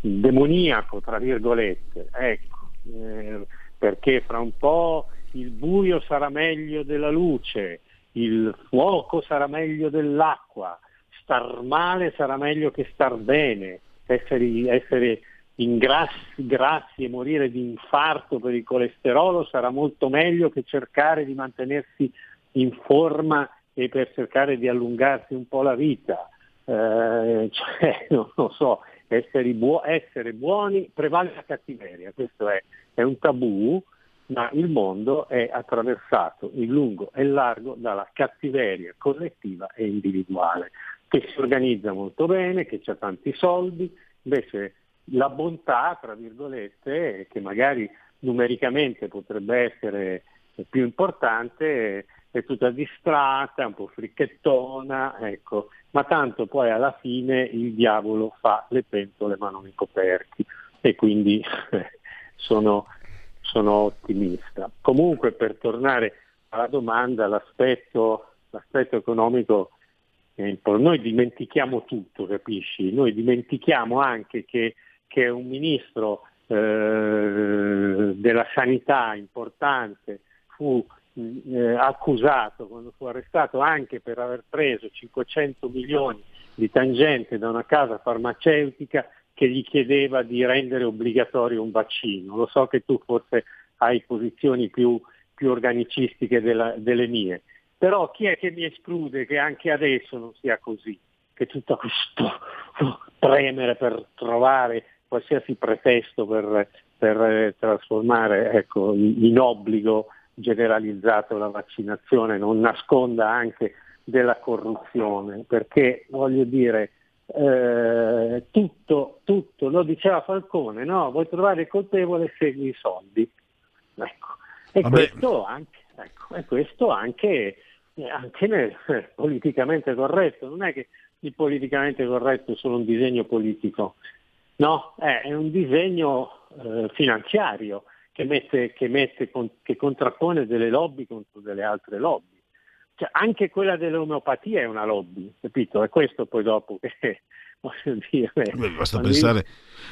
demoniaco, tra virgolette. Ecco, eh, perché fra un po' il buio sarà meglio della luce, il fuoco sarà meglio dell'acqua, star male sarà meglio che star bene, essere, essere ingrassi grassi e morire di infarto per il colesterolo sarà molto meglio che cercare di mantenersi in forma e per cercare di allungarsi un po' la vita. Eh, cioè, non lo so, essere, buo- essere buoni prevale la cattiveria, questo è, è un tabù, ma il mondo è attraversato in lungo e largo dalla cattiveria collettiva e individuale, che si organizza molto bene, che ha tanti soldi, invece la bontà, tra virgolette, che magari numericamente potrebbe essere più importante, è tutta distratta, un po' fricchettona, ecco, ma tanto poi alla fine il diavolo fa le pentole ma non i coperchi e quindi sono, sono ottimista. Comunque per tornare alla domanda, l'aspetto, l'aspetto economico, noi dimentichiamo tutto, capisci? Noi dimentichiamo anche che, che un ministro eh, della sanità importante fu eh, accusato quando fu arrestato anche per aver preso 500 milioni di tangente da una casa farmaceutica che gli chiedeva di rendere obbligatorio un vaccino. Lo so che tu forse hai posizioni più, più organicistiche della- delle mie, però chi è che mi esclude che anche adesso non sia così? Che tutto questo oh, premere per trovare qualsiasi pretesto per, per, eh, trasformare ecco, in obbligo generalizzato la vaccinazione non nasconda anche della corruzione, perché voglio dire, eh, tutto, tutto, lo diceva Falcone, no? vuoi trovare il colpevole, segui i soldi. Ecco. E questo anche, ecco, e questo anche, anche nel eh, politicamente corretto, non è che il politicamente corretto è solo un disegno politico, no, è, è un disegno eh, finanziario che, mette, che, mette con- che contrappone delle lobby contro delle altre lobby. Cioè, anche quella dell'omeopatia è una lobby, capito? E questo poi dopo che voglio dire. Beh, basta quando pensare.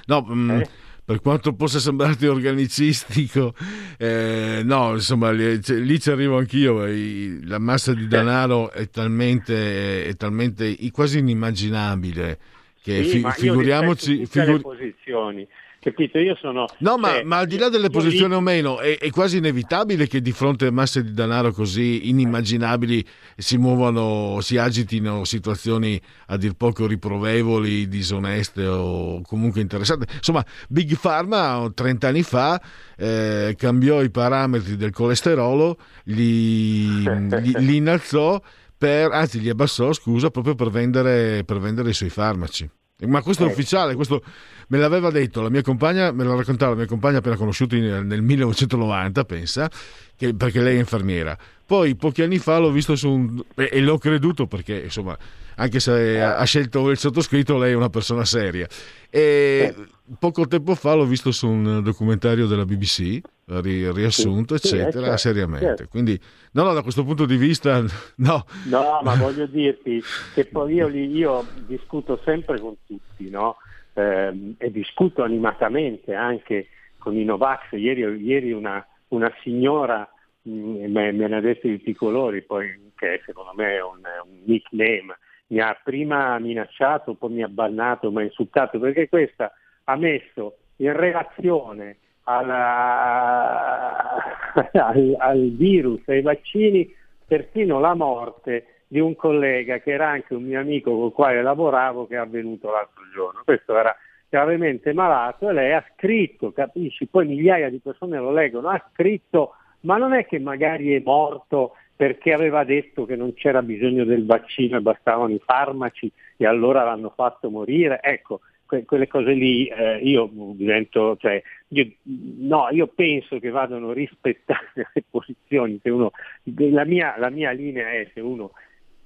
No, mm, Eh? per quanto possa sembrarti organicistico, eh, no, insomma, lì, cioè, lì ci arrivo anch'io. i- La massa di denaro è talmente, è talmente quasi inimmaginabile che Sì, fi- figuriamoci. figur- posizioni, capito? Io sono... No, ma, cioè, ma al di là delle io posizioni o meno, è, è quasi inevitabile che di fronte a masse di denaro così inimmaginabili si muovano, si agitino situazioni a dir poco riprovevoli, disoneste o comunque interessanti. Insomma, Big Pharma 30 anni fa eh, cambiò i parametri del colesterolo, li, li- li innalzò, per, anzi li abbassò, scusa, proprio per vendere, per vendere i suoi farmaci. Ma questo è Eh. ufficiale, questo me l'aveva detto la mia compagna, me l'ha raccontato la mia compagna appena conosciuta nel 1990, pensa, che- perché lei è infermiera. Poi pochi anni fa l'ho visto su un... e, l'ho creduto perché, insomma, anche se ha, scelto il sottoscritto, lei è una persona seria. E poco tempo fa l'ho visto su un documentario della BBC, riassunto, Sì, eccetera, certo, seriamente. certo. Quindi, no, no, da questo punto di vista, no. No, ma voglio dirti che poi io, io discuto sempre con tutti, no? Ehm, e discuto animatamente anche con i Novax. Ieri, ieri una, una signora mh, me, me ne ha detto di tutti i colori, poi che secondo me è un, un nickname, mi ha prima minacciato, poi mi ha bannato, mi ha insultato, perché questa ha messo in relazione alla- al, al virus, ai vaccini, persino la morte di un collega che era anche un mio amico con il quale lavoravo che è avvenuto l'altro giorno. Questo era gravemente malato e lei ha scritto, capisci? Poi migliaia di persone lo leggono, ha scritto ma non è che magari è morto perché aveva detto che non c'era bisogno del vaccino e bastavano i farmaci e allora l'hanno fatto morire. Ecco, que- quelle cose lì eh, io divento, cioè, io, no, io penso che vadano rispettate le posizioni. Uno, la, mia, la mia linea è se uno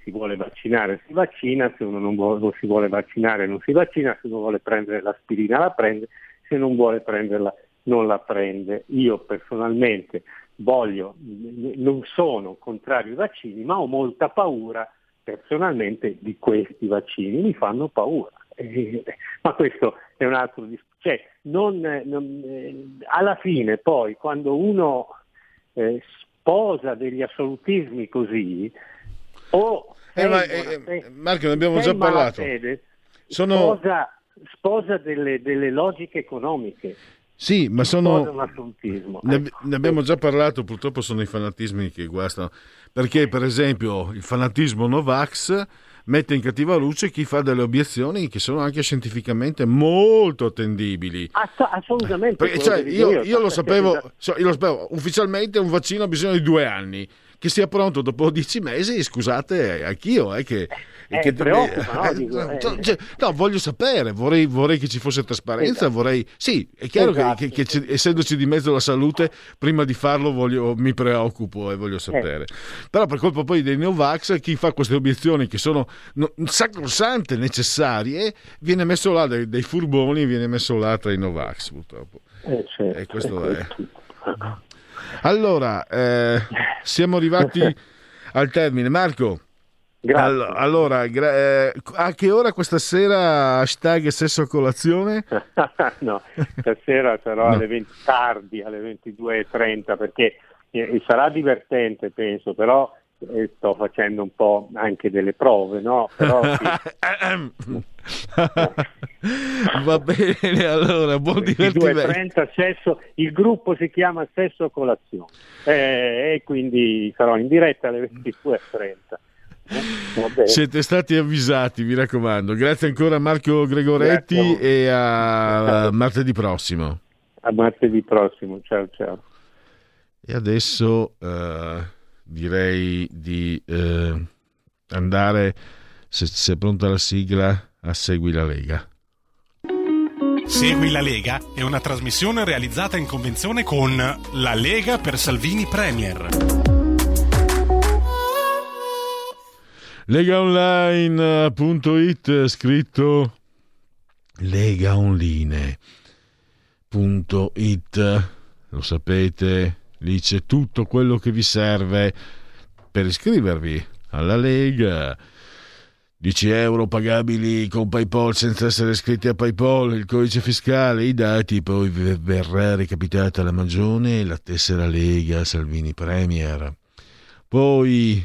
si vuole vaccinare si vaccina, se uno non, vuole- non si vuole vaccinare non si vaccina, se uno vuole prendere l'aspirina la prende, se non vuole prenderla non la prende. Io personalmente voglio, non sono contrario ai vaccini, ma ho molta paura personalmente di questi vaccini, mi fanno paura. Eh, ma questo è un altro discorso. Cioè, non, non- eh, alla fine poi quando uno eh, sposa degli assolutismi così, o Eh, ma, in eh, malafede- Marco, ne abbiamo già parlato. malafede, Sono- sposa, sposa delle, delle logiche economiche. Sì, ma sono... Ne, ne abbiamo già parlato, purtroppo sono i fanatismi che guastano. Perché, per esempio, il fanatismo Novax mette in cattiva luce chi fa delle obiezioni che sono anche scientificamente molto attendibili. Ass- assolutamente. Perché, quello cioè, dico io, io lo perché- sapevo, so- io lo sapevo, ufficialmente un vaccino ha bisogno di due anni. Che sia pronto dopo dieci mesi, scusate, anch'io, eh, che Eh, che- preoccupa, no? eh, Dico, eh. cioè, no, voglio sapere, vorrei, vorrei che ci fosse trasparenza, Esatto. vorrei... Sì, è chiaro che- Esatto. che, che ci- essendoci di mezzo la salute, prima di farlo voglio- mi preoccupo e voglio sapere. Eh. Però per colpa poi dei neovax, chi fa queste obiezioni che sono no- sacrosante, necessarie, viene messo là dai, dai furboni, viene messo là tra i novax purtroppo. Eh, certo, E questo è è. Allora, eh, siamo arrivati al termine. Marco, all- allora, gra- eh, a che ora questa sera hashtag sesso a colazione? no, stasera sarò No. alle 20, tardi, alle 22.30 perché eh, sarà divertente penso, però eh, sto facendo un po' anche delle prove, no? Però sì. Va bene, allora, buon divertimento. 22.30 sesso, il gruppo si chiama Sesso Colazione eh, e quindi sarò in diretta alle 22.30. Eh. Siete stati avvisati, mi raccomando. Grazie ancora a Marco Gregoretti a e a martedì prossimo. A martedì prossimo, ciao ciao. E adesso eh, direi di eh, andare, se, se è pronta la sigla, a Segui la Lega. Segui la Lega è una trasmissione realizzata in convenzione con La Lega per Salvini Premier. Legaonline.it scritto legaonline.it lo sapete lì c'è tutto quello che vi serve per iscrivervi alla Lega 10 euro pagabili con Paypal senza essere iscritti a Paypal, il codice fiscale, i dati, poi verrà recapitata la magione e la tessera Lega Salvini Premier. Poi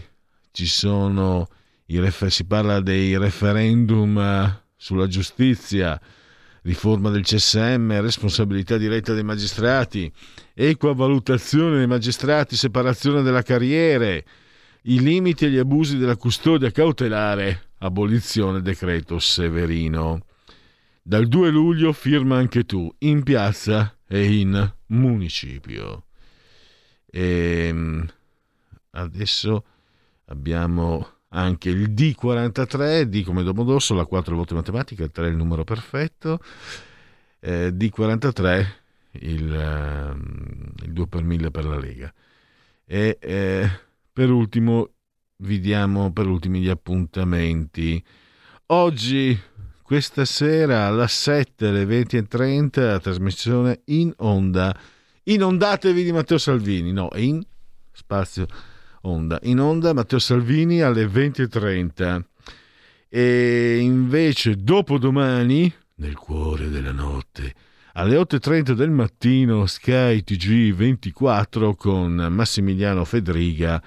ci sono i refer- si parla dei referendum sulla giustizia, riforma del CSM, responsabilità diretta dei magistrati, equa valutazione dei magistrati, separazione della carriere, i limiti e gli abusi della custodia cautelare, abolizione decreto Severino. Dal 2 luglio firma anche tu, in piazza e in municipio. E adesso abbiamo anche il D43, D come Domodossola, la 4 volte matematica, il 3 è il numero perfetto, eh, D43 il, ehm, il 2 per 1000 per la Lega. E eh, per ultimo vi diamo per ultimi gli appuntamenti. Oggi, questa sera, alle 7, alle 20.30, la trasmissione in onda. Inondatevi di Matteo Salvini, no, in spazio onda. In onda Matteo Salvini alle 20.30. E invece dopodomani, nel cuore della notte, alle 8.30 del mattino, Sky TG 24 con Massimiliano Fedriga,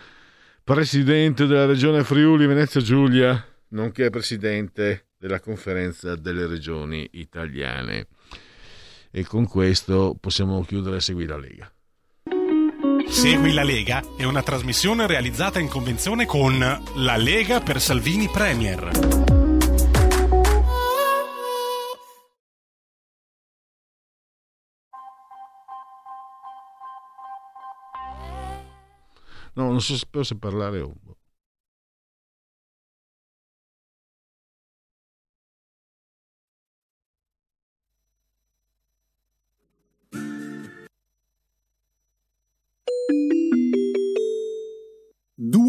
presidente della regione Friuli Venezia Giulia, nonché presidente della conferenza delle regioni italiane. E con questo possiamo chiudere a seguire la Lega. Segui la Lega è una trasmissione realizzata in convenzione con La Lega per Salvini Premier. No, non so se parlare o...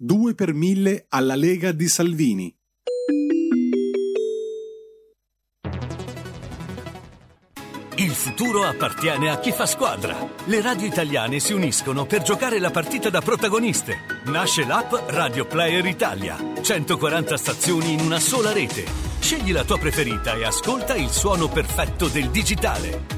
2 per 1000 alla Lega di Salvini. Il futuro appartiene a chi fa squadra. Le radio italiane si uniscono per giocare la partita da protagoniste. Nasce l'app Radio Player Italia. 140 stazioni in una sola rete. Scegli la tua preferita e ascolta il suono perfetto del digitale.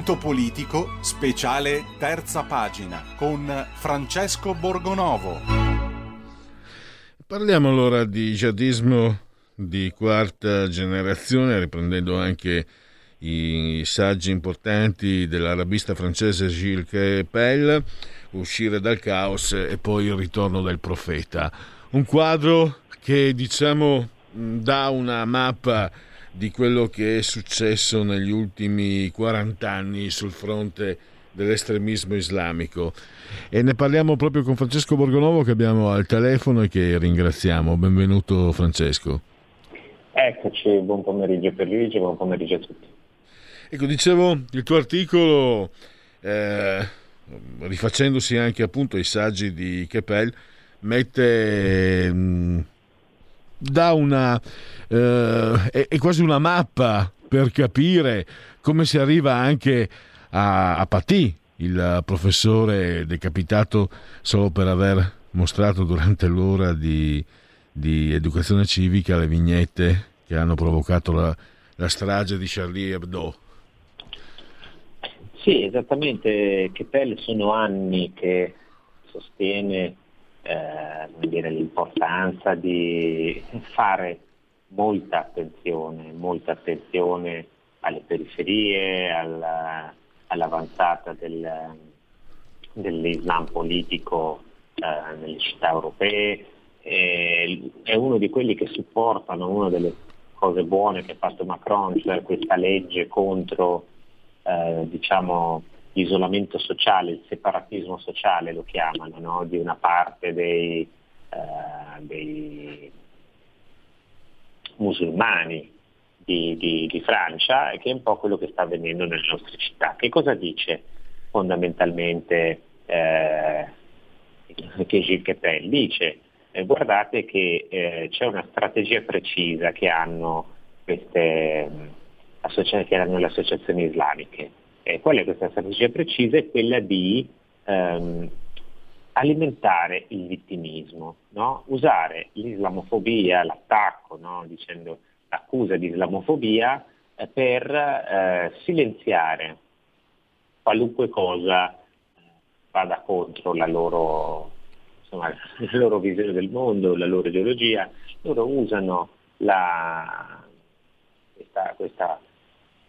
Punto politico, speciale terza pagina, con Francesco Borgonovo. Parliamo allora di jihadismo di quarta generazione, riprendendo anche i saggi importanti dell'arabista francese Gilles Capel, Uscire dal caos e poi il ritorno del profeta. Un quadro che diciamo dà una mappa di quello che è successo negli ultimi 40 anni sul fronte dell'estremismo islamico e ne parliamo proprio con Francesco Borgonovo che abbiamo al telefono e che ringraziamo. Benvenuto Francesco. Eccoci, buon pomeriggio per Luigi, buon pomeriggio a tutti. Ecco, dicevo, il tuo articolo, eh, rifacendosi anche appunto ai saggi di Kepel, mette, mh, dà una, eh, è, quasi una mappa per capire come si arriva anche a, a Patì, il professore decapitato solo per aver mostrato durante l'ora di, di educazione civica le vignette che hanno provocato la, la strage di Charlie Hebdo. Sì, esattamente, Kepel sono anni che sostiene eh, l'importanza di fare molta attenzione, molta attenzione alle periferie, alla- all'avanzata del, dell'Islam politico eh, nelle città europee, eh, è uno di quelli che supportano una delle cose buone che ha fatto Macron, cioè questa legge contro eh, diciamo, l'isolamento sociale, il separatismo sociale lo chiamano, no? di una parte dei, eh, dei musulmani di, di- di Francia che è un po' quello che sta avvenendo nelle nostre città. Che cosa dice fondamentalmente eh, Gilles Kepel? Dice eh, guardate che eh, c'è una strategia precisa che hanno, queste, mh, associa- che hanno le associazioni islamiche. E qual è questa strategia precisa? È quella di ehm, alimentare il vittimismo, no? usare l'islamofobia, l'attacco, no? dicendo l'accusa di islamofobia eh, per eh, silenziare qualunque cosa eh, vada contro la loro, insomma, la loro visione del mondo, la loro ideologia. Loro usano la, questa, questa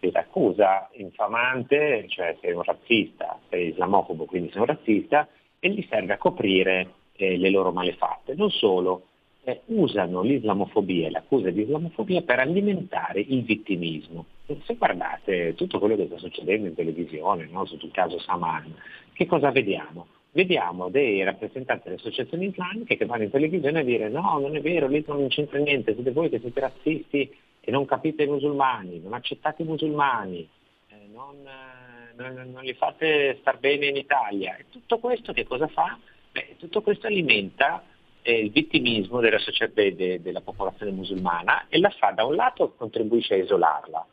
questa accusa infamante, cioè sei un razzista, sei islamofobo, quindi sei un razzista, e gli serve a coprire eh, le loro malefatte. Non solo, eh, usano l'islamofobia e l'accusa di islamofobia per alimentare il vittimismo. Se guardate tutto quello che sta succedendo in televisione, no? sotto il caso Saman, che cosa vediamo? Vediamo dei rappresentanti delle associazioni islamiche che vanno in televisione a dire no, non è vero, l'Islam non c'entra niente, siete voi che siete razzisti e non capite i musulmani, non accettate i musulmani, eh, non, eh, non- non li fate star bene in Italia. E tutto questo che cosa fa? Beh, tutto questo alimenta eh, il vittimismo della, socia- de- de- della popolazione musulmana e la fa da un lato contribuisce a isolarla,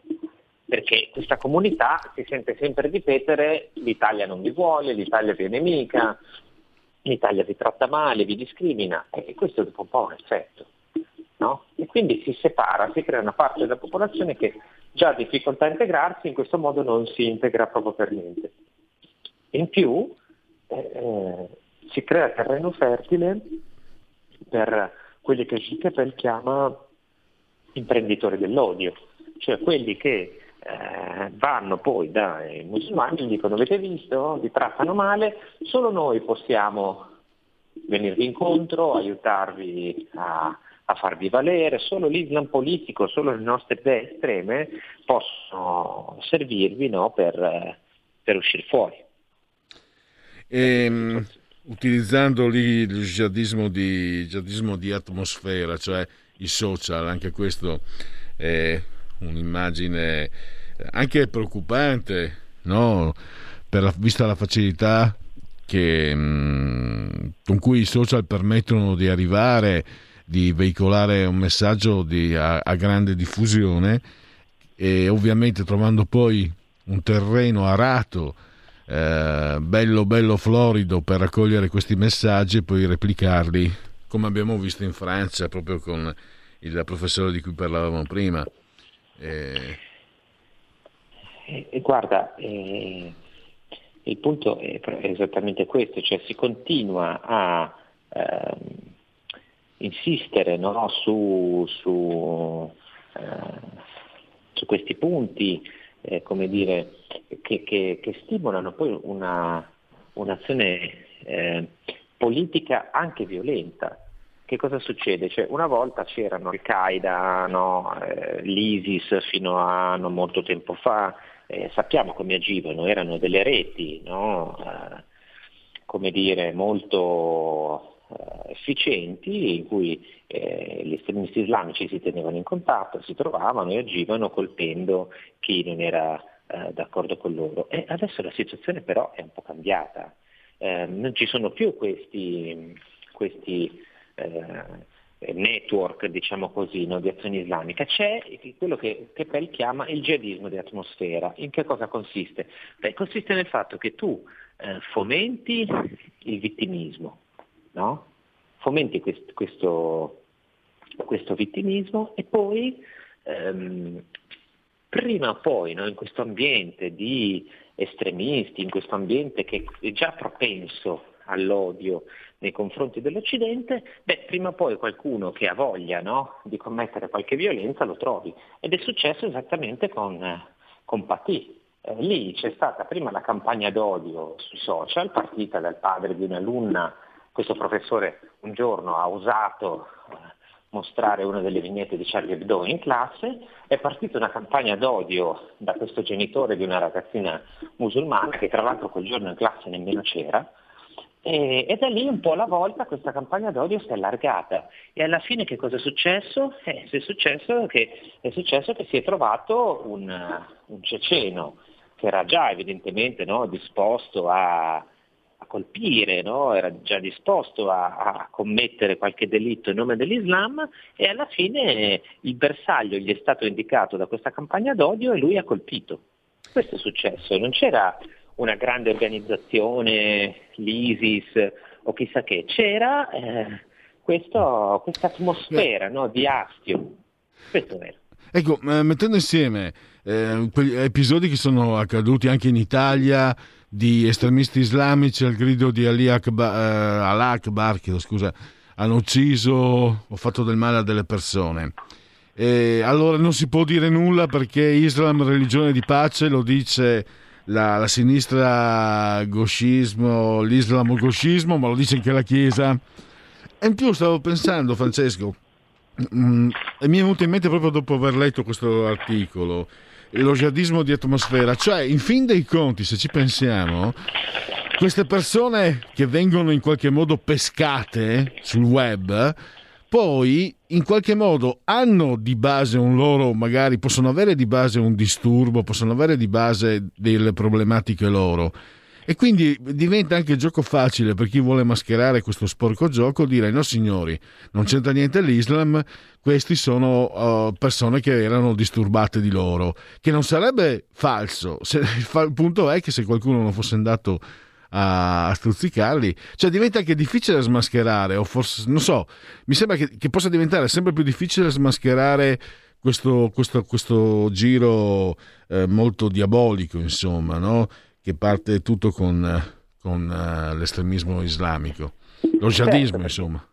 perché questa comunità si sente sempre ripetere l'Italia non vi vuole, l'Italia vi è nemica, l'Italia vi tratta male, vi discrimina e questo dopo un po' un effetto. No? E quindi si separa, si crea una parte della popolazione che già ha difficoltà a integrarsi, in questo modo non si integra proprio per niente. In più eh, si crea terreno fertile per quelli che Gilles chiama imprenditori dell'odio, cioè quelli che eh, vanno poi dai musulmani e dicono avete visto, vi trattano male, solo noi possiamo venirvi incontro, aiutarvi a, a farvi valere, solo l'Islam politico, solo le nostre idee estreme possono servirvi no, per, per uscire fuori. Ehm, utilizzando lì il jihadismo di, jihadismo di atmosfera, cioè i social, anche questo è un'immagine anche preoccupante, no? la- vista la facilità che, mh, con cui i social permettono di arrivare, di veicolare un messaggio di- a, a grande diffusione e ovviamente trovando poi un terreno arato eh, bello bello florido per raccogliere questi messaggi e poi replicarli come abbiamo visto in Francia proprio con il professore di cui parlavamo prima. Eh, E, e guarda, eh, il punto è esattamente questo, cioè si continua a ehm, insistere no, su, su, eh, su questi punti, eh, dire, che, che- che stimolano poi una, un'azione eh, politica anche violenta. Che cosa succede? Cioè, una volta c'erano Al-Qaeda, no, eh, l'ISIS fino a non molto tempo fa, eh, sappiamo come agivano, erano delle reti, no, eh, come dire, molto efficienti in cui eh, gli estremisti islamici si tenevano in contatto, si trovavano e agivano colpendo chi non era eh, d'accordo con loro. E adesso la situazione però è un po' cambiata, Eh, non ci sono più questi, questi eh, network, diciamo così, no, di azione islamica, c'è quello che Keppel chiama il jihadismo di atmosfera. In che cosa consiste? Beh, consiste nel fatto che tu eh, fomenti il vittimismo, no? fomenti quest- questo, questo vittimismo e poi ehm, prima o poi no, in questo ambiente di estremisti, in questo ambiente che è già propenso all'odio nei confronti dell'Occidente, beh, prima o poi qualcuno che ha voglia no, di commettere qualche violenza lo trovi. Ed è successo esattamente con, con Paty. Eh, lì c'è stata prima la campagna d'odio sui social, partita dal padre di un'alunna, questo professore un giorno ha usato eh, mostrare una delle vignette di Charlie Hebdo in classe, è partita una campagna d'odio da questo genitore di una ragazzina musulmana che tra l'altro quel giorno in classe nemmeno c'era, e, e da lì un po' alla volta questa campagna d'odio si è allargata e alla fine che cosa è successo? Eh, è, successo che, è successo che si è trovato un, un ceceno che era già evidentemente no, disposto a, a colpire, no? era già disposto a, a, commettere qualche delitto in nome dell'Islam e alla fine il bersaglio gli è stato indicato da questa campagna d'odio e lui ha colpito. Questo è successo, non c'era una grande organizzazione, l'ISIS o chissà che, c'era eh, questa atmosfera no, di astio. Questo era. Ecco, eh, mettendo insieme eh, episodi che sono accaduti anche in Italia di estremisti islamici al grido di Ali Akbar, eh, Allah Akbar che scusa, hanno ucciso o fatto del male a delle persone. E allora non si può dire nulla perché Islam religione di pace lo dice la, la sinistra goscismo, l'islamo-goscismo, ma lo dice anche la Chiesa. E in più stavo pensando, Francesco, mm, e mi è venuto in mente proprio dopo aver letto questo articolo, lo jihadismo di atmosfera, cioè in fin dei conti, se ci pensiamo, queste persone che vengono in qualche modo pescate sul web, poi in qualche modo hanno di base un loro, magari possono avere di base un disturbo, possono avere di base delle problematiche loro. E quindi diventa anche gioco facile per chi vuole mascherare questo sporco gioco dire no signori, non c'entra niente l'Islam, questi sono uh, persone che erano disturbate di loro, che non sarebbe falso. Se, il punto è che se qualcuno non fosse andato a stuzzicarli, cioè diventa anche difficile smascherare, o forse non so, mi sembra che, che possa diventare sempre più difficile smascherare questo, questo, questo giro eh, molto diabolico, insomma, no? Che parte tutto con, con uh, l'estremismo islamico, lo jihadismo, certo, insomma.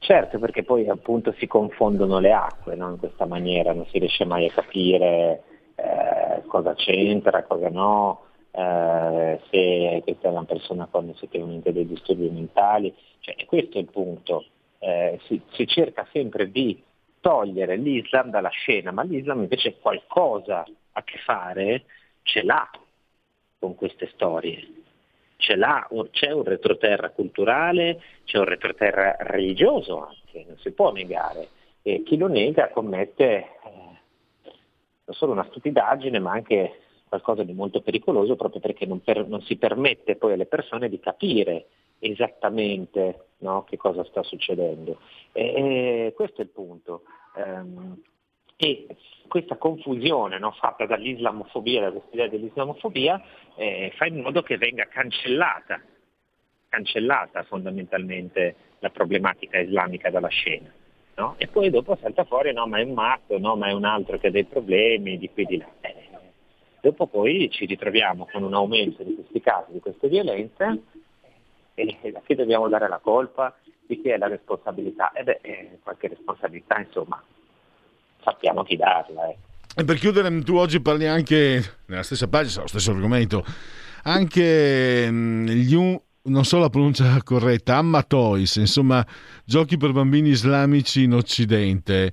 Certo, perché poi appunto si confondono le acque no? in questa maniera, non si riesce mai a capire eh, cosa c'entra, cosa no eh, se questa è una persona con effettivamente dei disturbi mentali, cioè, questo è il punto, eh, si, si, cerca sempre di togliere l'Islam dalla scena, ma l'Islam invece qualcosa a che fare ce l'ha con queste storie. Ce l'ha, c'è un retroterra culturale, c'è un retroterra religioso anche, non si può negare. E chi lo nega commette eh, non solo una stupidaggine, ma anche qualcosa di molto pericoloso proprio perché non, per, non si permette poi alle persone di capire esattamente no, che cosa sta succedendo. E, e questo è il punto. Um, e questa confusione no, fatta dall'islamofobia, da questa idea dell'islamofobia, eh, fa in modo che venga cancellata, cancellata fondamentalmente la problematica islamica dalla scena. No? E poi dopo salta fuori, no, ma è un matto, no, ma è un altro che ha dei problemi, di qui di là. Eh, dopo poi ci ritroviamo con un aumento di questi casi, di queste violenze e a chi dobbiamo dare la colpa, di chi è la responsabilità? E beh, eh, qualche responsabilità insomma sappiamo chi darla. Eh. E per chiudere, tu oggi parli anche, nella stessa pagina, lo stesso argomento, anche mm, gli non so la pronuncia corretta, Ammatois, insomma, giochi per bambini islamici in Occidente.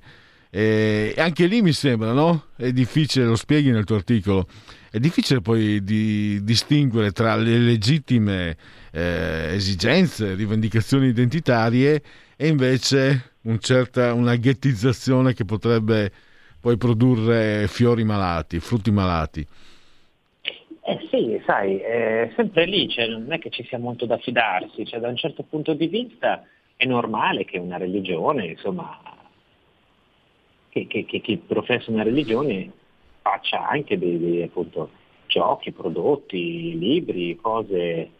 E anche lì mi sembra, no? È difficile, lo spieghi nel tuo articolo, è difficile poi di distinguere tra le legittime eh, esigenze, rivendicazioni identitarie e invece un certa, una ghettizzazione che potrebbe poi produrre fiori malati, frutti malati. Eh sì, sai, è sempre lì, cioè non è che ci sia molto da fidarsi, cioè da un certo punto di vista è normale che una religione, insomma, che, chi professa una religione faccia anche dei, dei appunto, giochi, prodotti, libri, cose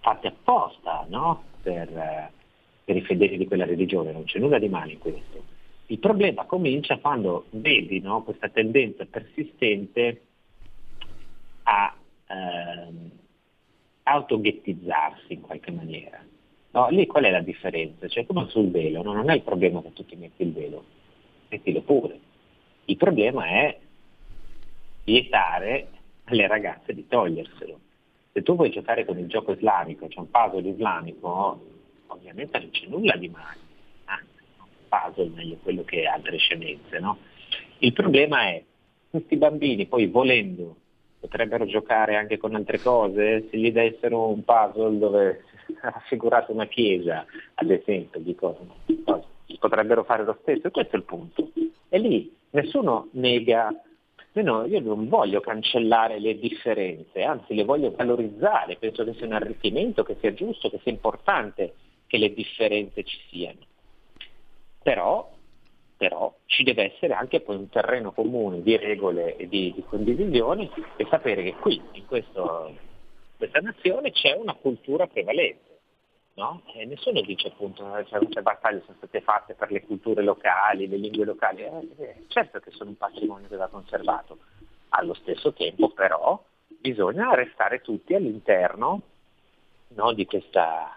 fatte apposta no? per, per, i fedeli di quella religione, non c'è nulla di male in questo. Il problema comincia quando vedi no, questa tendenza persistente a ehm, autoghettizzarsi in qualche maniera. No, lì qual è la differenza? Cioè come sul velo, no? non è il problema che tu ti metti il velo, mettilo pure. Il problema è vietare alle ragazze di toglierselo. Se tu vuoi giocare con il gioco islamico, c'è un puzzle islamico, ovviamente non c'è nulla di male, anzi, un puzzle meglio quello che altre scemenze, no? Il problema è, questi bambini poi volendo potrebbero giocare anche con altre cose, se gli dessero un puzzle dove è raffigurata una chiesa, ad esempio, dico, potrebbero fare lo stesso, e questo è il punto. E lì nessuno nega, no, io non voglio cancellare le differenze, anzi le voglio valorizzare, penso che sia un arricchimento, che sia giusto, che sia importante che le differenze ci siano. Però, però ci deve essere anche poi un terreno comune di regole e di, di condivisione e sapere che qui, in questo, questa nazione, c'è una cultura prevalente. No? E nessuno dice appunto che cioè, molte battaglie sono state fatte per le culture locali, le lingue locali, eh, eh, certo che sono un patrimonio che va conservato, allo stesso tempo però bisogna restare tutti all'interno no, di, questa,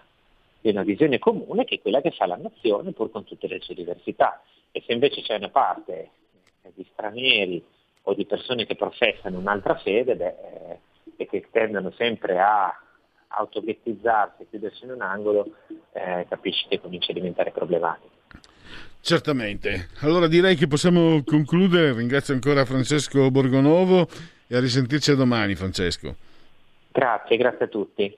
di una visione comune che è quella che fa la nazione pur con tutte le sue diversità. E se invece c'è una parte di stranieri o di persone che professano un'altra fede beh, eh, e che tendono sempre a autoghettizzarsi, chiudersi in un angolo, eh, capisci che comincia a diventare problematico. Certamente. Allora direi che possiamo concludere. Ringrazio ancora Francesco Borgonovo e a risentirci domani, Francesco. Grazie, grazie a tutti.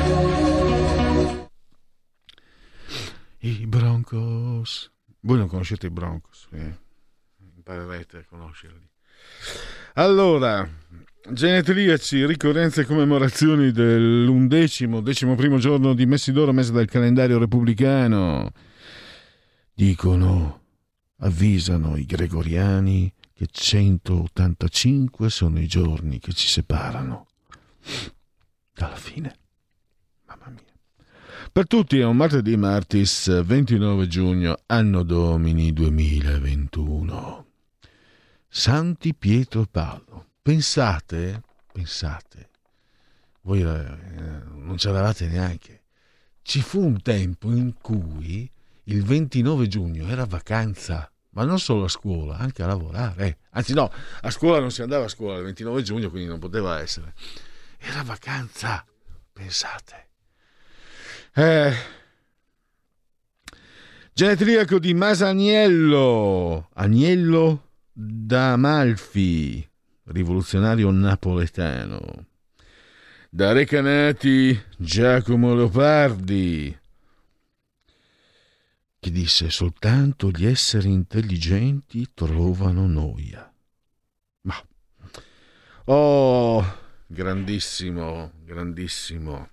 I Broncos. Voi non conoscete i Broncos, eh? imparerete a conoscerli. Allora, genetriaci, ricorrenze e commemorazioni dell'undecimo, decimo primo giorno di Messidoro, mese del calendario repubblicano. Dicono, avvisano i gregoriani che 185 sono i giorni che ci separano dalla fine. Per tutti è un martedì martis 29 giugno, anno domini 2021. Santi Pietro e Paolo. Pensate, pensate, voi eh, non c'eravate neanche. Ci fu un tempo in cui il 29 giugno era vacanza, ma non solo a scuola, anche a lavorare. Anzi no, a scuola non si andava a scuola il 29 giugno, quindi non poteva essere. Era vacanza, pensate. Eh. Genetriaco di Masaniello, Agnello da Amalfi, rivoluzionario napoletano. Da Recanati Giacomo Leopardi, che disse soltanto gli esseri intelligenti trovano noia. Ma, oh, grandissimo, grandissimo.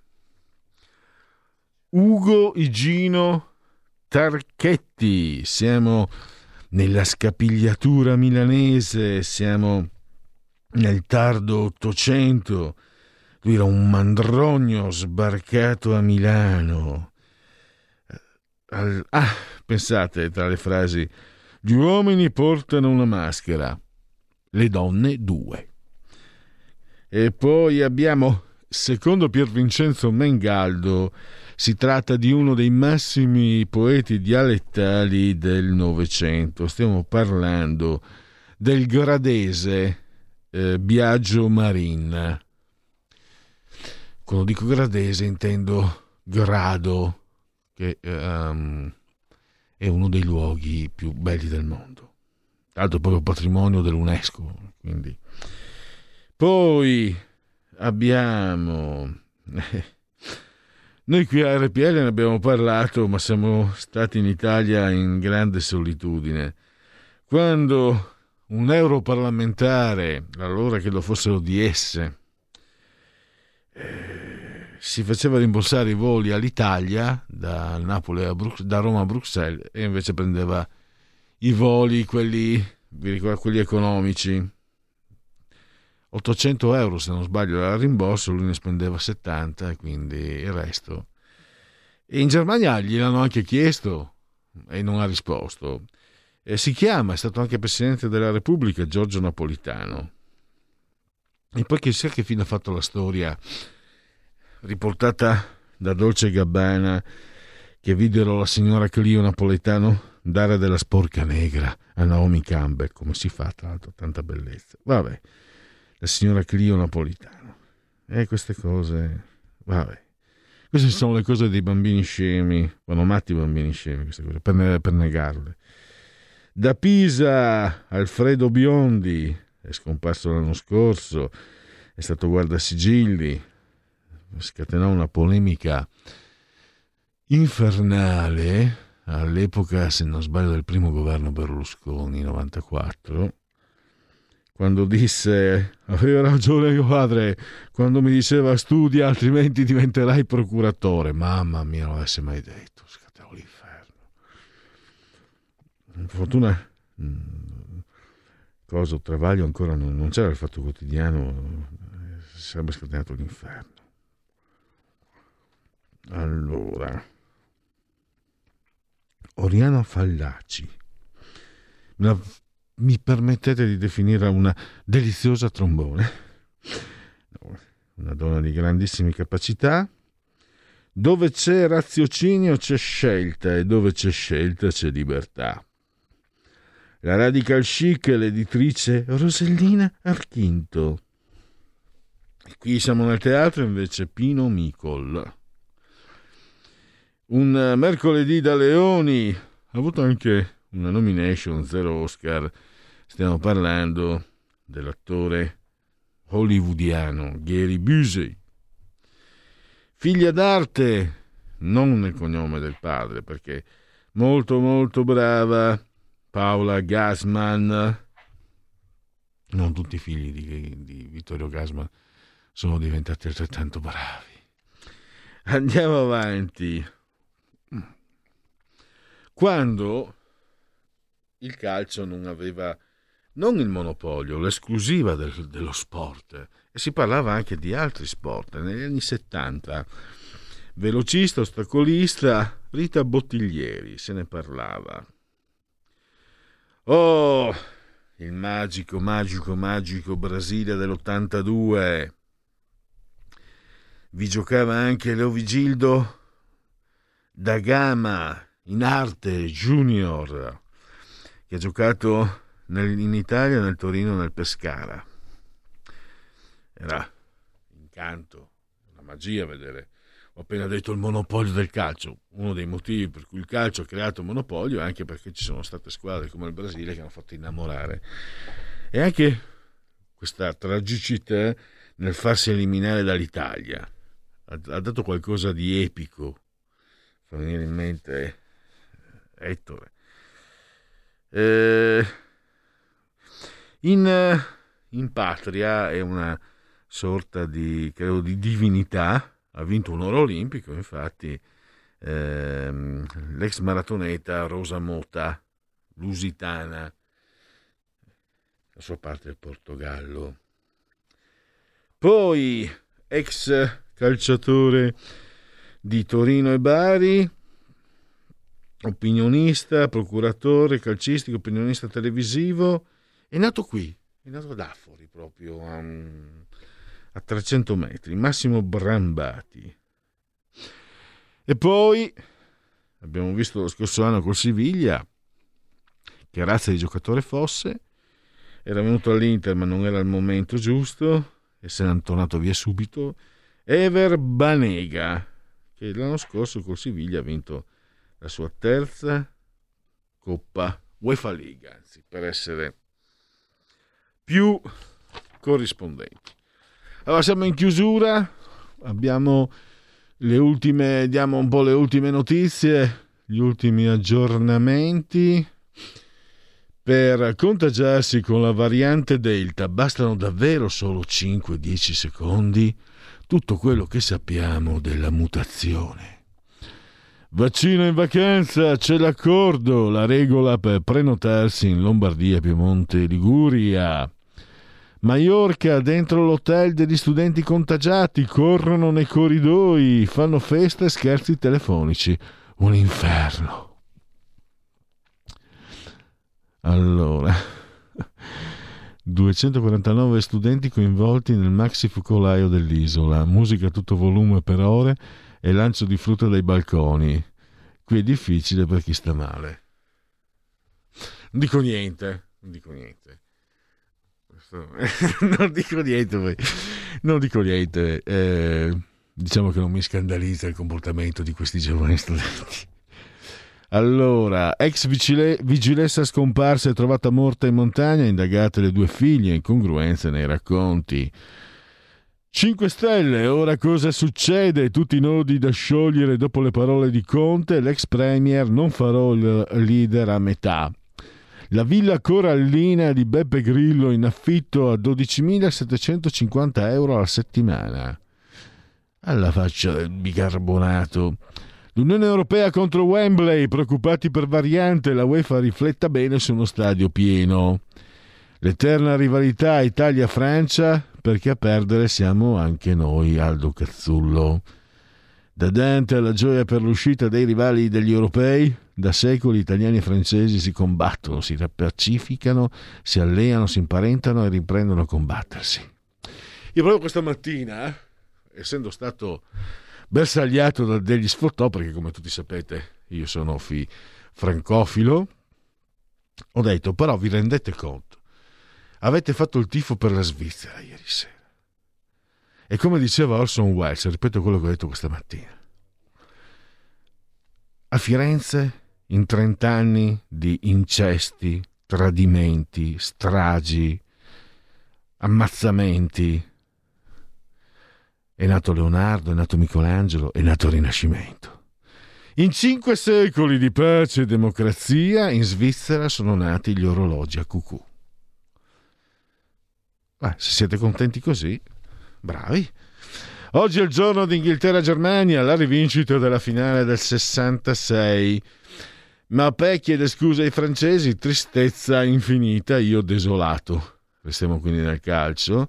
Ugo Igino Tarchetti. Siamo nella scapigliatura milanese, siamo nel tardo Ottocento. Lui era un mandrogno sbarcato a Milano. Ah, pensate tra le frasi: gli uomini portano una maschera, le donne due. E poi abbiamo, secondo Pier Vincenzo Mengaldo, si tratta di uno dei massimi poeti dialettali del Novecento. Stiamo parlando del gradese eh, Biagio Marin. Quando dico gradese intendo grado, che ehm, è uno dei luoghi più belli del mondo. Tra l'altro è proprio patrimonio dell'UNESCO. Quindi. Poi abbiamo... Noi qui a RPL ne abbiamo parlato, ma siamo stati in Italia in grande solitudine. Quando un europarlamentare, allora che lo fossero DS, eh, si faceva rimborsare i voli all'Italia da, Brux- da Roma a Bruxelles e invece prendeva i voli, quelli, quelli economici. 800 euro se non sbaglio era il rimborso, lui ne spendeva 70 e quindi il resto. E in Germania gliel'hanno anche chiesto e non ha risposto. E si chiama, è stato anche Presidente della Repubblica, Giorgio Napolitano. E poi chissà che fine ha fatto la storia riportata da Dolce Gabbana che videro la signora Clio Napoletano dare della sporca negra a Naomi Campbell, come si fa tra l'altro, tanta bellezza. Vabbè, la signora Clio Napolitano. E queste cose, vabbè. Queste sono le cose dei bambini scemi, vanno matti i bambini scemi, queste cose, per, per negarle. Da Pisa, Alfredo Biondi, è scomparso l'anno scorso, è stato guardasigilli, scatenò una polemica infernale all'epoca, se non sbaglio, del primo governo Berlusconi, 94, quando disse aveva ragione mio padre quando mi diceva studia altrimenti diventerai procuratore. Mamma mia non l'avesse mai detto scatenò l'inferno. Fortuna mh, cosa travaglio ancora non, non c'era il fatto quotidiano eh, si sarebbe scatenato l'inferno. Allora Oriana Fallaci la mi permettete di definirla una deliziosa trombone. Una donna di grandissime capacità. Dove c'è raziocinio c'è scelta e dove c'è scelta c'è libertà. La radical chic è l'editrice Rosellina Archinto. E qui siamo nel teatro invece Pino Micol. Un mercoledì da Leoni ha avuto anche una nomination, zero Oscar. Stiamo parlando dell'attore hollywoodiano Gary Busey. Figlia d'arte, non nel cognome del padre, perché molto molto brava Paola Gassman. Non tutti i figli di, di Vittorio Gassman sono diventati altrettanto bravi. Andiamo avanti. Quando il calcio non aveva non il monopolio, l'esclusiva del- dello sport e si parlava anche di altri sport. Negli anni 70, velocista, ostacolista, Rita Bottiglieri, se ne parlava. Oh, il magico, magico, magico Brasile dell'82. Vi giocava anche Leovigildo da Gama in arte junior che ha giocato nel- in Italia, nel Torino, nel Pescara. Era incanto, una magia vedere. Ho appena detto il monopolio del calcio. Uno dei motivi per cui il calcio ha creato un monopolio è anche perché ci sono state squadre come il Brasile che hanno fatto innamorare. E anche questa tragicità nel farsi eliminare dall'Italia. Ha, dato qualcosa di epico. Fa venire in mente Ettore. Eh, in, in patria è una sorta di, credo, di divinità, ha vinto un oro olimpico, infatti, ehm, l'ex maratoneta Rosa Mota, lusitana, la sua parte del Portogallo. Poi, ex calciatore di Torino e Bari, opinionista, procuratore calcistico, opinionista televisivo, è nato qui, è nato ad Affori proprio, a, un- a 300 metri, Massimo Brambati. E poi abbiamo visto lo scorso anno col Siviglia che razza di giocatore fosse, era venuto all'Inter ma non era il momento giusto e se n'è tornato via subito. Ever Banega, che l'anno scorso col Siviglia ha vinto la sua terza Coppa UEFA League, anzi, per essere più corrispondenti. Allora siamo in chiusura, abbiamo le ultime, diamo un po' le ultime notizie, gli ultimi aggiornamenti. Per contagiarsi con la variante Delta bastano davvero solo 5-10 secondi? Tutto quello che sappiamo della mutazione. Vaccino in vacanza, c'è l'accordo, la regola per prenotarsi in Lombardia, Piemonte, Liguria. Maiorca, dentro l'hotel degli studenti contagiati, corrono nei corridoi, fanno feste e scherzi telefonici. Un inferno. Allora, 249 studenti coinvolti nel maxi focolaio dell'isola, musica a tutto volume per ore e lancio di frutta dai balconi. Qui è difficile per chi sta male. Non dico niente, non dico niente. non dico niente, non dico niente. Eh, diciamo che non mi scandalizza il comportamento di questi giovani studenti. Allora, ex vigile- vigilessa scomparsa e trovata morta in montagna, indagate le due figlie, incongruenze nei racconti. 5 Stelle, ora cosa succede? Tutti i nodi da sciogliere dopo le parole di Conte, l'ex premier non farò il leader a metà. La villa corallina di Beppe Grillo in affitto a 12.750 euro alla settimana. Alla faccia del bicarbonato. L'Unione Europea contro Wembley, preoccupati per variante, la UEFA rifletta bene su uno stadio pieno. L'eterna rivalità Italia-Francia, perché a perdere siamo anche noi, Aldo Cazzullo. Da Dante alla gioia per l'uscita dei rivali degli europei, da secoli italiani e francesi si combattono, si pacificano, si alleano, si imparentano e riprendono a combattersi. Io proprio questa mattina, essendo stato bersagliato da degli sfottò, perché come tutti sapete io sono fi- francofilo, ho detto però vi rendete conto, avete fatto il tifo per la Svizzera ieri sera. E come diceva Orson Welles, ripeto quello che ho detto questa mattina, a Firenze in 30 anni di incesti, tradimenti, stragi, ammazzamenti, è nato Leonardo, è nato Michelangelo, è nato il Rinascimento. In cinque secoli di pace e democrazia in Svizzera sono nati gli orologi a cucù. Beh, se siete contenti così, bravi. Oggi è il giorno di Inghilterra-Germania, la rivincita della finale del 66. Ma Pe chiede scusa ai francesi, tristezza infinita, io desolato. Restiamo quindi nel calcio.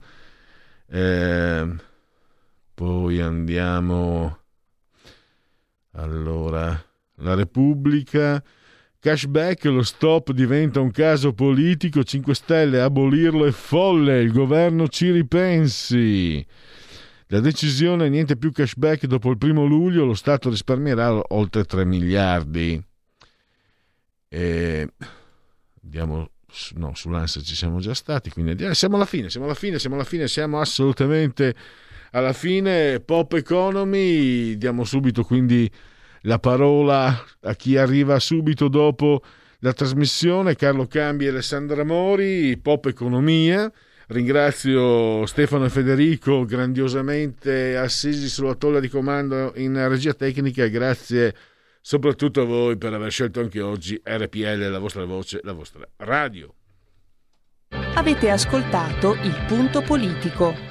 Eh, poi andiamo. Allora, la Repubblica. Cashback, lo stop diventa un caso politico. 5 Stelle, abolirlo è folle. Il governo ci ripensi. La decisione è niente più cashback dopo il primo luglio. Lo Stato risparmierà oltre 3 miliardi. E andiamo no, sull'ANSA ci siamo già stati, quindi andiamo, siamo alla fine, siamo alla fine, siamo alla fine, siamo assolutamente alla fine. Pop Economy, diamo subito quindi la parola a chi arriva subito dopo la trasmissione, Carlo Cambi e Alessandra Mori, Pop Economia. Ringrazio Stefano e Federico grandiosamente assisi sulla tolla di comando in regia tecnica grazie soprattutto a voi per aver scelto anche oggi RPL, la vostra voce, la vostra radio. Avete ascoltato il punto politico.